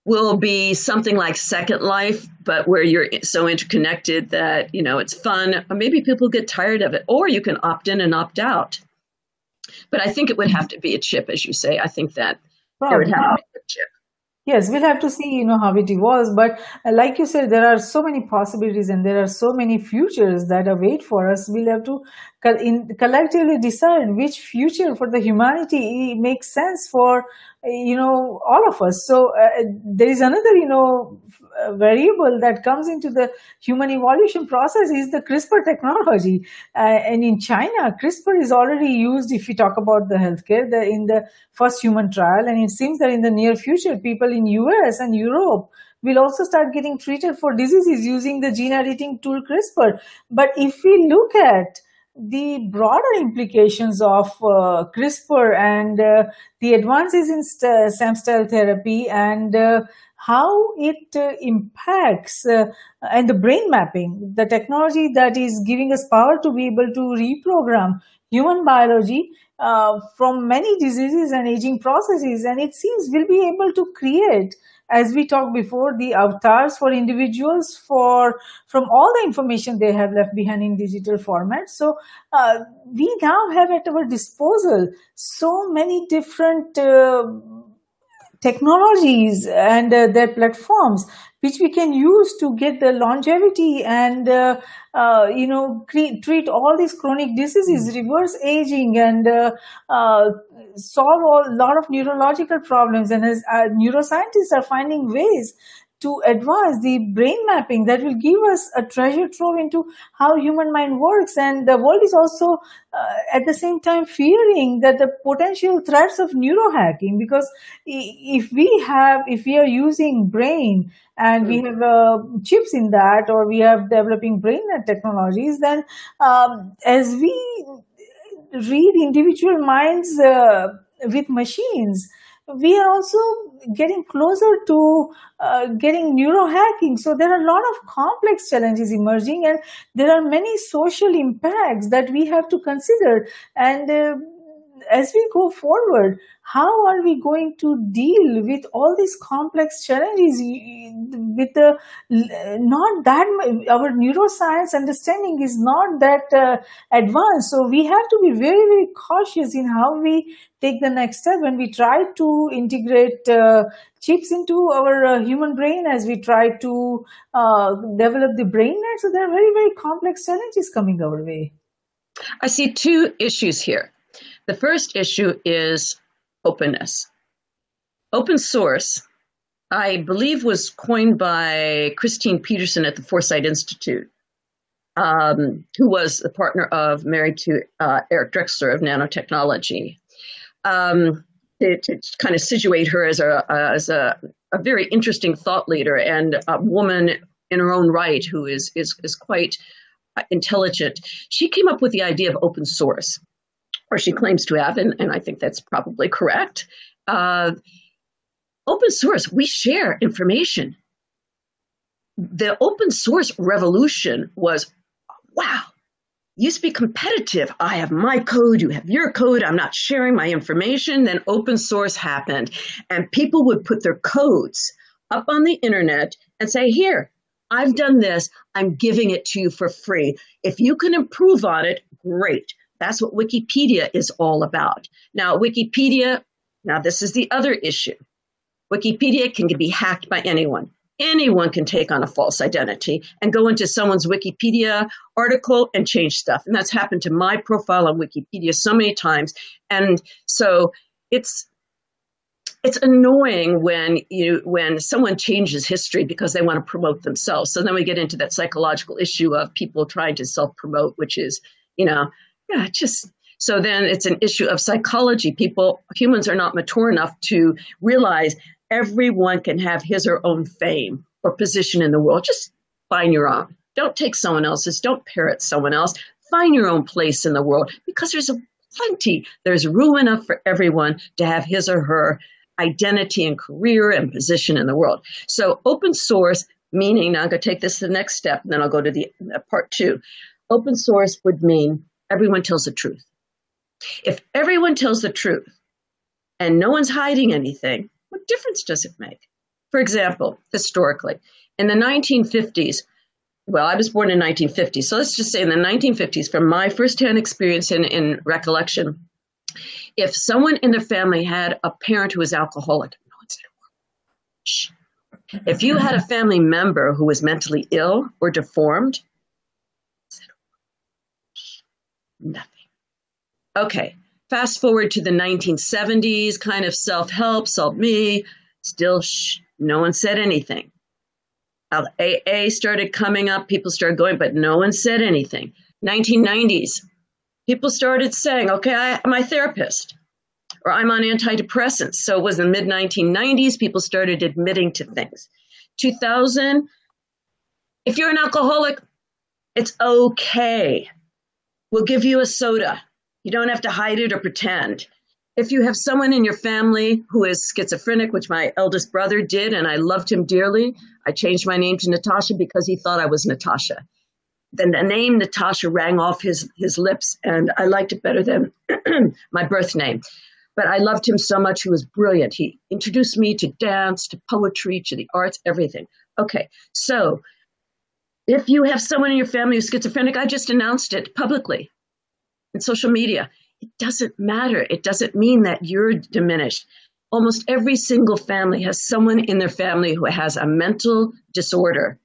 will be something like Second Life, but where you're so interconnected that, you know, it's fun. Or maybe people get tired of it, or you can opt in and opt out. But I think it would have to be a chip, as you say. I think that there would have to be a chip. Yes we'll have to see you know how it evolves but uh, like you said there are so many possibilities and there are so many futures that await for us. We'll have to in, collectively decide which future for the humanity makes sense for you know all of us. So uh, there is another you know variable that comes into the human evolution process is the crispr technology. Uh, and in china crispr is already used if we talk about the healthcare the, in the first human trial. And it seems that in the near future people in us and europe will also start getting treated for diseases using the gene editing tool crispr. But if we look at the broader implications of uh, CRISPR and uh, the advances in st- stem cell therapy and uh, how it uh, impacts uh, and the brain mapping, the technology that is giving us power to be able to reprogram human biology uh, from many diseases and aging processes. And it seems we'll be able to create as we talked before, the avatars for individuals for from all the information they have left behind in digital format. So uh, we now have at our disposal so many different uh, technologies and uh, their platforms which we can use to get the longevity and uh, uh, you know cre- treat all these chronic diseases hmm. reverse aging and uh, uh, solve a lot of neurological problems and as uh, neuroscientists are finding ways to advance the brain mapping that will give us a treasure trove into how human mind works and the world is also uh, at the same time fearing that the potential threats of neurohacking because if we have if we are using brain and we hmm. have uh, chips in that or we have developing brain technologies then um, as we read individual minds uh, with machines we are also getting closer to uh, getting neurohacking. So there are a lot of complex challenges emerging, and there are many social impacts that we have to consider. And uh, as we go forward, how are we going to deal with all these complex challenges with the not that our neuroscience understanding is not that uh, advanced. So we have to be very very cautious in how we take the next step when we try to integrate uh, chips into our uh, human brain as we try to uh, develop the brain net. So there are very very complex challenges coming our way. I see two issues here. The first issue is openness. Open source, I believe, was coined by Christine Peterson at the Foresight Institute, um, who was the partner of married to uh, Eric Drexler of nanotechnology. Um, to, to, kind of situate her as a as a, a very interesting thought leader and a woman in her own right who is is is quite uh, intelligent. She came up with the idea of open source or she claims to have, and, and I think that's probably correct. Uh, open source, we share information. The open source revolution was wow, used to be competitive. I have my code, you have your code, I'm not sharing my information. Then open source happened, and people would put their codes up on the internet and say, Here, I've done this, I'm giving it to you for free. If you can improve on it, great. That's what Wikipedia is all about. Now, Wikipedia, now this is the other issue. Wikipedia can be hacked by anyone. Anyone can take on a false identity and go into someone's Wikipedia article and change stuff. And that's happened to my profile on Wikipedia so many times. And so it's it's annoying when you when someone changes history because they want to promote themselves. So then we get into that psychological issue of people trying to self promote, which is, you know, yeah, just so then it's an issue of psychology. People, humans are not mature enough to realize everyone can have his or own fame or position in the world. Just find your own. Don't take someone else's. Don't parrot someone else. Find your own place in the world because there's a plenty. There's room enough for everyone to have his or her identity and career and position in the world. So open source, meaning now I'm going to take this to the next step, and then I'll go to the uh, part two. Open source would mean everyone tells the truth. If everyone tells the truth and no one's hiding anything, what difference does it make? For example, historically, in the 1950s, well, I was born in 1950, so let's just say in the 1950s, from my firsthand experience in, in recollection, if someone in their family had a parent who was alcoholic, no one said a word. If you had a family member who was mentally ill or deformed, nothing. Okay, fast forward to the 1970s, kind of self help, self me, still shh, no one said anything. AA started coming up, people started going, but no one said anything. 1990s, people started saying, okay, I, am a therapist or I'm on antidepressants. So it was the mid 1990s, people started admitting to things. 2000, if you're an alcoholic, it's okay. We'll give you a soda. You don't have to hide it or pretend. If you have someone in your family who is schizophrenic, which my eldest brother did, and I loved him dearly, I changed my name to Natasha because he thought I was Natasha. Then the name Natasha rang off his, his lips, and I liked it better than my birth name. But I loved him so much. He was brilliant. He introduced me to dance, to poetry, to the arts, everything. Okay, so if you have someone in your family who's schizophrenic, I just announced it publicly in social media. It doesn't matter. It doesn't mean that you're diminished. Almost every single family has someone in their family who has a mental disorder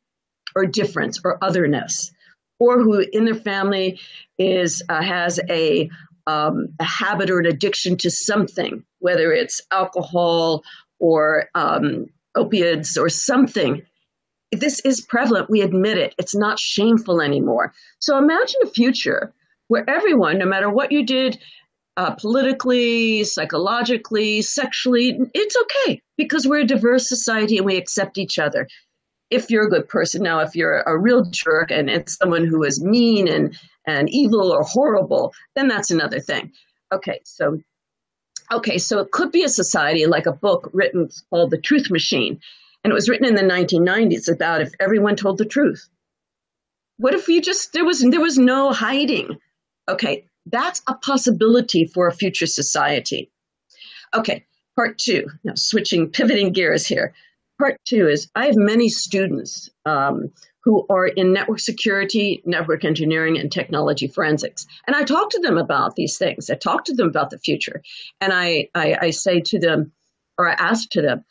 or difference or otherness, or who in their family is uh, has a um, a habit or an addiction to something, whether it's alcohol or um, opiates or something. This is prevalent. We admit it. It's not shameful anymore. So imagine a future where everyone, no matter what you did uh, politically, psychologically, sexually, it's okay because we're a diverse society and we accept each other. If you're a good person, now if you're a real jerk and it's someone who is mean and and evil or horrible, then that's another thing. Okay, so okay, so it could be a society like a book written called The Truth Machine. And it was written in the 1990s about if everyone told the truth. What if you just there was there was no hiding? Okay, that's a possibility for a future society. Okay, part two. Now switching, pivoting gears here. Part two is I have many students um, who are in network security, network engineering, and technology forensics. And I talk to them about these things. I talk to them about the future. And I, I, I say to them, or I ask to them,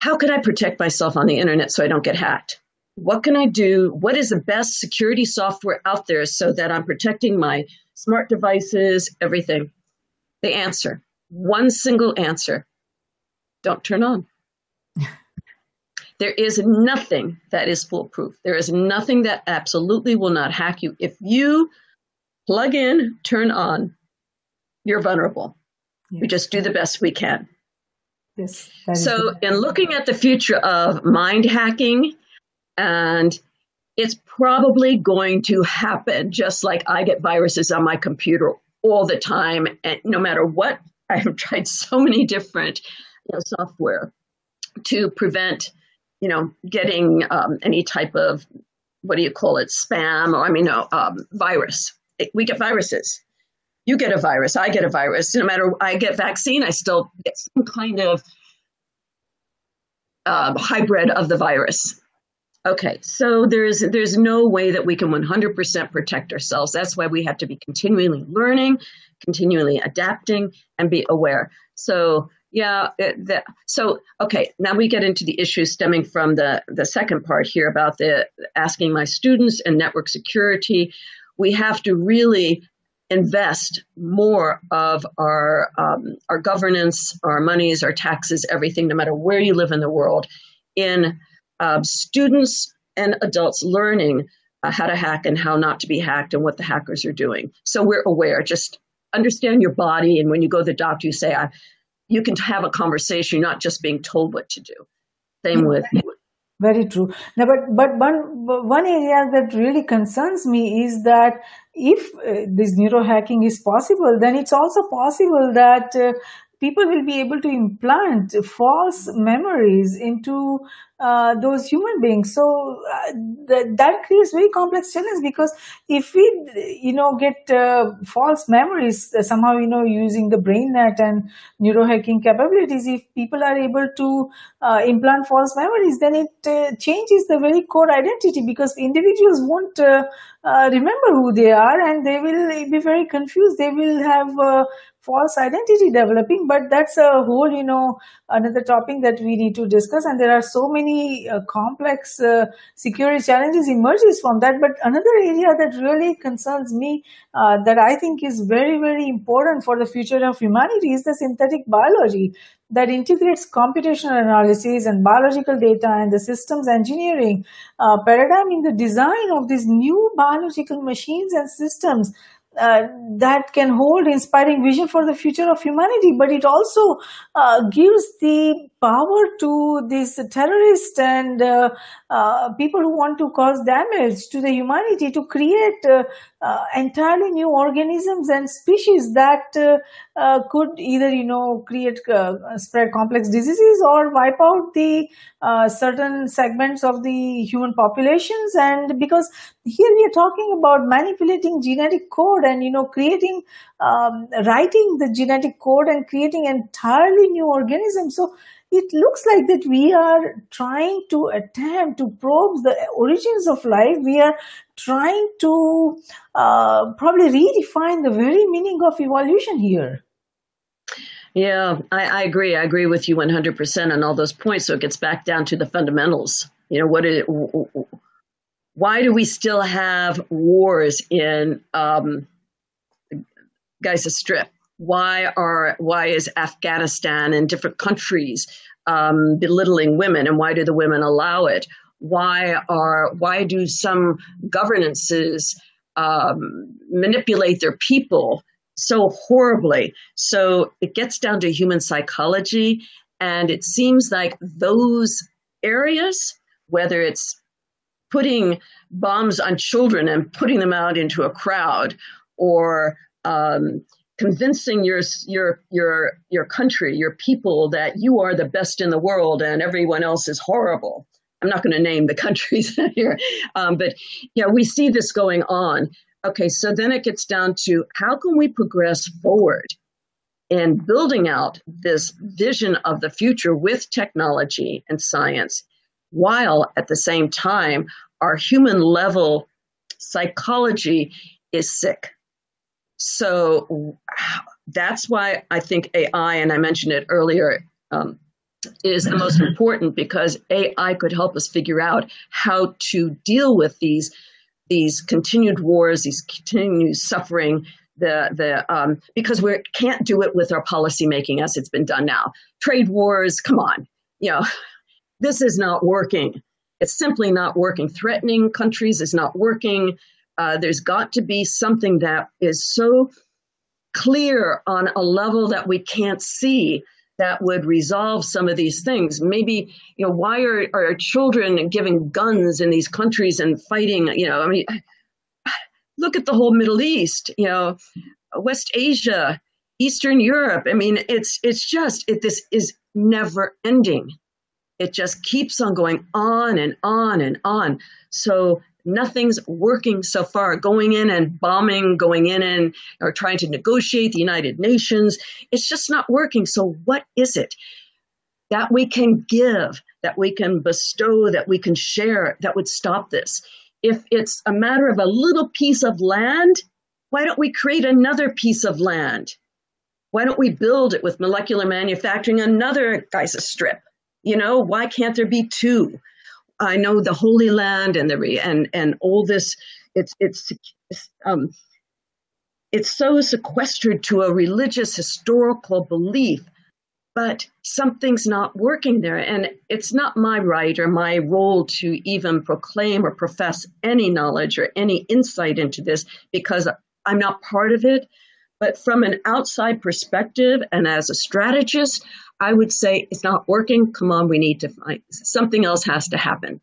how can I protect myself on the internet so I don't get hacked? What can I do? What is the best security software out there so that I'm protecting my smart devices, everything? The answer, one single answer don't turn on. There is nothing that is foolproof. There is nothing that absolutely will not hack you. If you plug in, turn on, you're vulnerable. Yes. We just do the best we can. Yes. So, in looking at the future of mind hacking, and it's probably going to happen just like I get viruses on my computer all the time. And no matter what, I have tried so many different you know, software to prevent you know, getting um, any type of what do you call it, spam or I mean, no, um, virus. We get viruses. You get a virus. I get a virus. No matter I get vaccine, I still get some kind of uh, hybrid of the virus. Okay, so there's there's no way that we can 100% protect ourselves. That's why we have to be continually learning, continually adapting, and be aware. So yeah. It, the, so, okay, now we get into the issues stemming from the, the second part here about the asking my students and network security. We have to really invest more of our um, our governance, our monies, our taxes, everything, no matter where you live in the world, in uh, students and adults learning uh, how to hack and how not to be hacked and what the hackers are doing. So we're aware. Just understand your body, and when you go to the doctor, you say, "I you can have a conversation, You're not just being told what to do. Same with very true. Now, but but one one area that really concerns me is that if uh, this neurohacking is possible, then it's also possible that uh, people will be able to implant false memories into uh, those human beings. So uh, th- that creates very complex challenge because if we, you know, get uh, false memories uh, somehow, you know, using the brain net and neurohacking capabilities, if people are able to uh, implant false memories, then it uh, changes the very core identity because individuals won't remember who they are and they will be very confused. They will have false identity developing but that's a whole you know another topic that we need to discuss. And there are so many uh, complex uh, security challenges emerges from that. But another area that really concerns me uh, that i think is very very important for the future of humanity is the synthetic biology that integrates computational analysis and biological data and the systems engineering uh, paradigm in the design of these new biological machines and systems uh, that can hold inspiring vision for the future of humanity, but it also uh, gives the power to these terrorists and uh, uh, people who want to cause damage to the humanity to create uh, uh, entirely new organisms and species that could either you know create spread complex diseases or wipe out the certain segments of the human populations. And because here we are talking about manipulating genetic code and you know creating um, writing the genetic code and creating entirely new organism. so it looks like that we are trying to attempt to probe the origins of life. We are trying to uh, probably redefine the very meaning of evolution here. Yeah, I, I, agree. I agree with you 100% on all those points. So it gets back down to the fundamentals. You know, what is, why do we still have wars in um, Gaza Strip? Why are why is Afghanistan and different countries um, belittling women, and why do the women allow it? Why are why do some governances um, manipulate their people so horribly? So it gets down to human psychology, and it seems like those areas, whether it's putting bombs on children and putting them out into a crowd, or um, convincing your your your your country, your people that you are the best in the world and everyone else is horrible. I'm not going to name the countries here, um, but yeah, we see this going on. Okay, so then it gets down to how can we progress forward in building out this vision of the future with technology and science, while at the same time our human level psychology is sick so that's why I think AI, and I mentioned it earlier, um, is the most important because AI could help us figure out how to deal with these these continued wars, these continued suffering. The the um, because we can't do it with our policymaking as it's been done now. Trade wars, come on, you know, this is not working. It's simply not working. Threatening countries is not working. Uh, there's got to be something that is so clear on a level that we can't see that would resolve some of these things. Maybe, you know, why are, are children giving guns in these countries and fighting? You know, I mean, look at the whole Middle East, you know, West Asia, Eastern Europe. I mean, it's it's just it, this is never ending. It just keeps on going on and on and on. So nothing's working so far. Going in and bombing, going in and or trying to negotiate the United Nations, it's just not working. So what is it that we can give, that we can bestow, that we can share that would stop this? If it's a matter of a little piece of land, why don't we create another piece of land? Why don't we build it with molecular manufacturing another Gaza strip? You know, why can't there be two? I know the Holy Land and the and and all this. It's it's um, it's so sequestered to a religious historical belief, but something's not working there, and it's not my right or my role to even proclaim or profess any knowledge or any insight into this because I'm not part of it. But from an outside perspective and as a strategist, I would say it's not working. Come on, we need to find something else has to happen.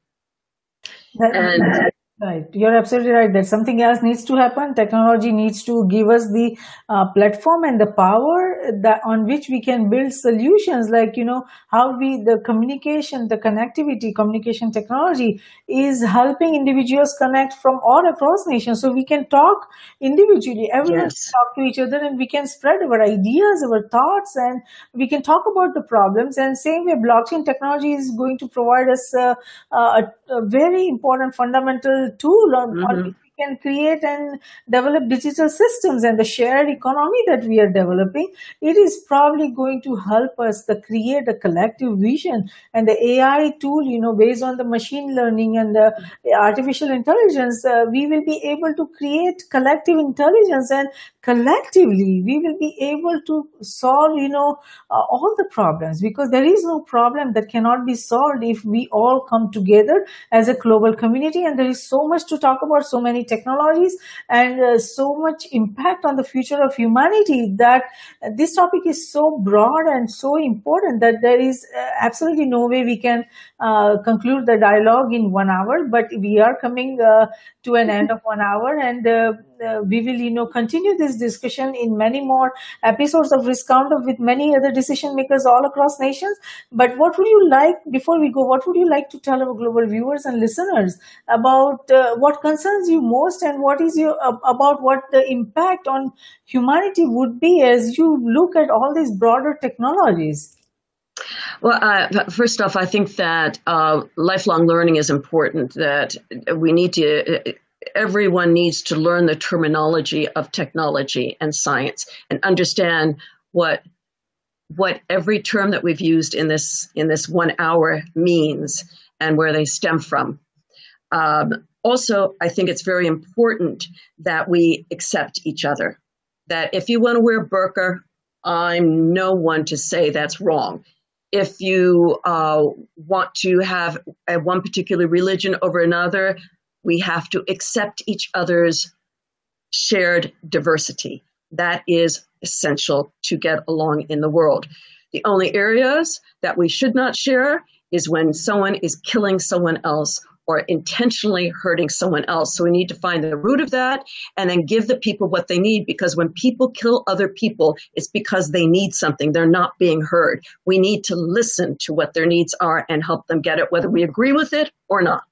Um, and Right, you're absolutely right. That something else needs to happen. Technology needs to give us the uh, platform and the power that on which we can build solutions. Like you know how we the communication, the connectivity, communication technology is helping individuals connect from all across nations. So we can talk individually. Everyone yes. can talk to each other, and we can spread our ideas, our thoughts, and we can talk about the problems. And same way, blockchain technology is going to provide us uh, a, a very important fundamental tool on, mm-hmm. Can create and develop digital systems and the shared economy that we are developing, it is probably going to help us to create a collective vision and the AI tool, you know, based on the machine learning and the artificial intelligence, uh, we will be able to create collective intelligence and collectively we will be able to solve, you know, uh, all the problems because there is no problem that cannot be solved if we all come together as a global community and there is so much to talk about so many technologies and uh, so much impact on the future of humanity that this topic is so broad and so important that there is uh, absolutely no way we can uh, conclude the dialogue in one hour but we are coming uh, to an end of one hour and uh, uh, we will you know continue this discussion in many more episodes of risk roundup with many other decision makers all across nations. But what would you like before we go what would you like to tell our global viewers and listeners about uh, what concerns you most and what is your about what the impact on humanity would be as you look at all these broader technologies well, uh, first off, I think that uh, lifelong learning is important. That we need to everyone needs to learn the terminology of technology and science and understand what what every term that we've used in this in this one hour means and where they stem from. Um, also, I think it's very important that we accept each other. That if you want to wear a burqa, I'm no one to say that's wrong. If you uh, want to have a, one particular religion over another, we have to accept each other's shared diversity. That is essential to get along in the world. The only areas that we should not share is when someone is killing someone else or intentionally hurting someone else. So we need to find the root of that and then give the people what they need because when people kill other people, it's because they need something. They're not being heard. We need to listen to what their needs are and help them get it, whether we agree with it or not.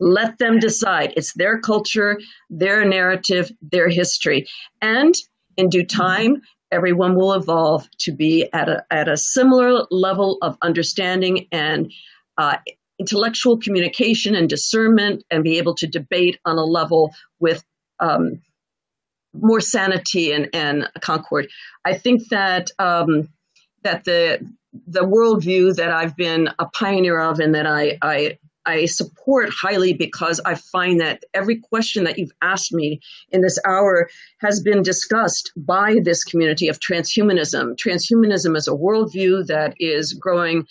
Let them decide. It's their culture, their narrative, their history. And in due time, everyone will evolve to be at a, at a similar level of understanding and uh, intellectual communication and discernment and be able to debate on a level with um, more sanity and, and concord. I think that um, that the the worldview that I've been a pioneer of and that I, I I support highly because I find that every question that you've asked me in this hour has been discussed by this community of transhumanism. Transhumanism is a worldview that is growing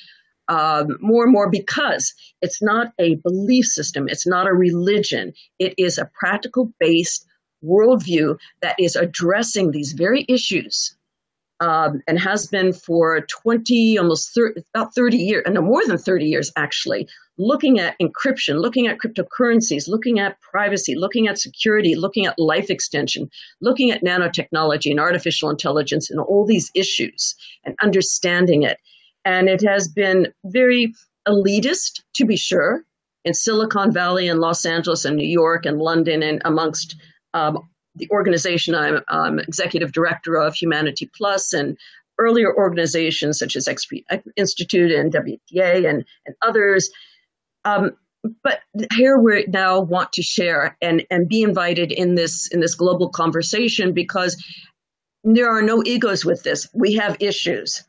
um, more and more because it's not a belief system, it's not a religion, it is a practical based worldview that is addressing these very issues um, and has been for 20, almost 30, about 30 years, no, more than 30 years actually, looking at encryption, looking at cryptocurrencies, looking at privacy, looking at security, looking at life extension, looking at nanotechnology and artificial intelligence and all these issues and understanding it. And it has been very elitist, to be sure, in Silicon Valley and Los Angeles and New York and London and amongst um, the organization I'm um, executive director of, Humanity Plus, and earlier organizations such as Extropy Institute and WTA and, and others. Um, but here we now want to share and, and be invited in this in this global conversation because there are no egos with this. We have issues.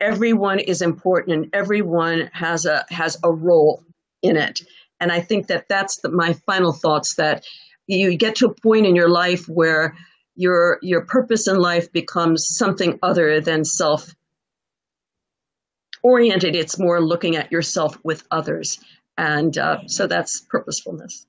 Everyone is important and everyone has a has a role in it. And I think that that's the, my final thoughts that you get to a point in your life where your your purpose in life becomes something other than self oriented it's more looking at yourself with others. And uh, so that's purposefulness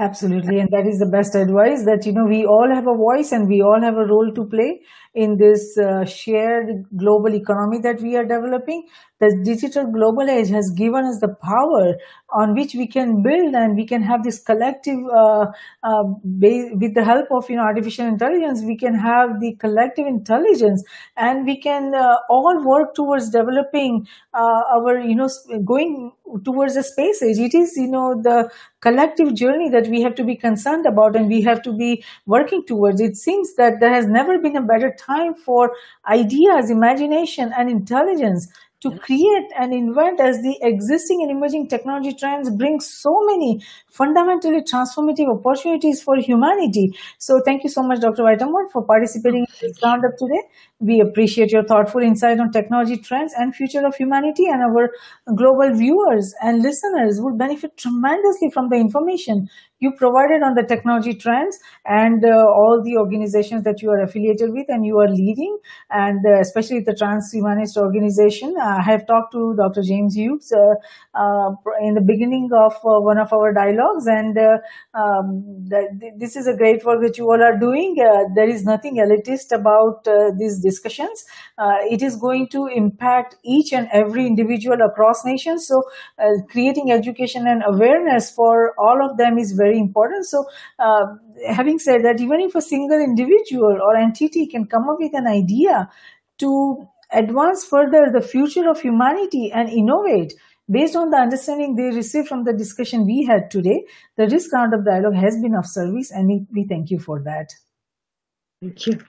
absolutely and that is the best advice that you know we all have a voice and we all have a role to play in this uh, shared global economy that we are developing. The digital global age has given us the power on which we can build and we can have this collective uh, uh, with the help of you know artificial intelligence we can have the collective intelligence and we can uh, all work towards developing uh, our you know going towards the space age. It is you know the collective journey that we have to be concerned about and we have to be working towards. It seems that there has never been a better time for ideas imagination and intelligence to create and invent as the existing and emerging technology trends bring so many fundamentally transformative opportunities for humanity. So thank you so much, Dr. Vita-More, for participating in this roundup today. We appreciate your thoughtful insight on technology trends and future of humanity and our global viewers and listeners will benefit tremendously from the information you provided on the technology trends and uh, all the organizations that you are affiliated with and you are leading, and uh, especially the transhumanist organization. I have talked to Dr. James Hughes uh, uh in the beginning of uh, one of our dialogues, and uh, um, this is a great work that you all are doing. there is nothing elitist about these discussions. it is going to impact each and every individual across nations. So, creating education and awareness for all of them is very very important. So, uh, having said that, even if a single individual or entity can come up with an idea to advance further the future of humanity and innovate based on the understanding they received from the discussion we had today, the risk roundup dialogue has been of service, and we, we thank you for that. Thank you.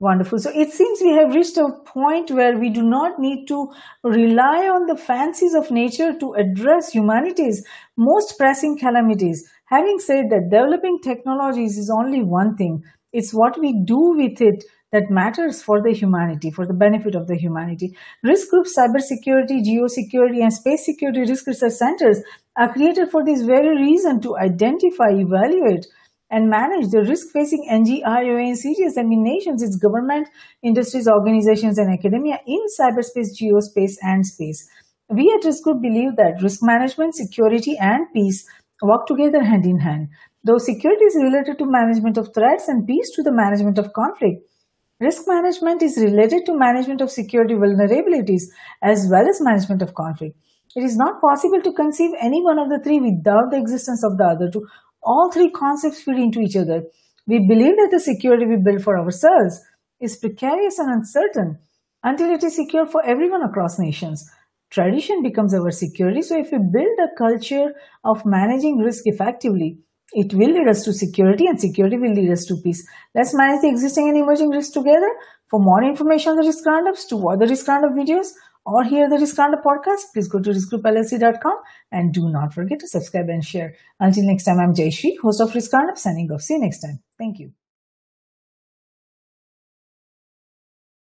Wonderful. So it seems we have reached a point where we do not need to rely on the fancies of nature to address humanity's most pressing calamities. Having said that, developing technologies is only one thing. It's what we do with it that matters for the humanity, for the benefit of the humanity. Risk groups, cybersecurity, geosecurity, and space security risk research centers are created for this very reason to identify, evaluate, and manage the risk facing NGIOA in serious nations, its government, industries, organizations, and academia in cyberspace, geospace, and space. We at Risk Group believe that risk management, security, and peace work together hand in hand. Though security is related to management of threats and peace to the management of conflict, risk management is related to management of security vulnerabilities as well as management of conflict. It is not possible to conceive any one of the three without the existence of the other two. All three concepts feed into each other. We believe that the security we build for ourselves is precarious and uncertain until it is secure for everyone across nations tradition becomes our security. So if we build a culture of managing risk effectively, it will lead us to security and security will lead us to peace. Let's manage the existing and emerging risks together. For more information on the risk roundups, to watch the risk roundup videos, or hear the risk roundup podcast, please go to riskgroupllc.com and do not forget to subscribe and share. Until next time, I'm Jayashree, host of Risk Roundup, signing off. See you next time. Thank you.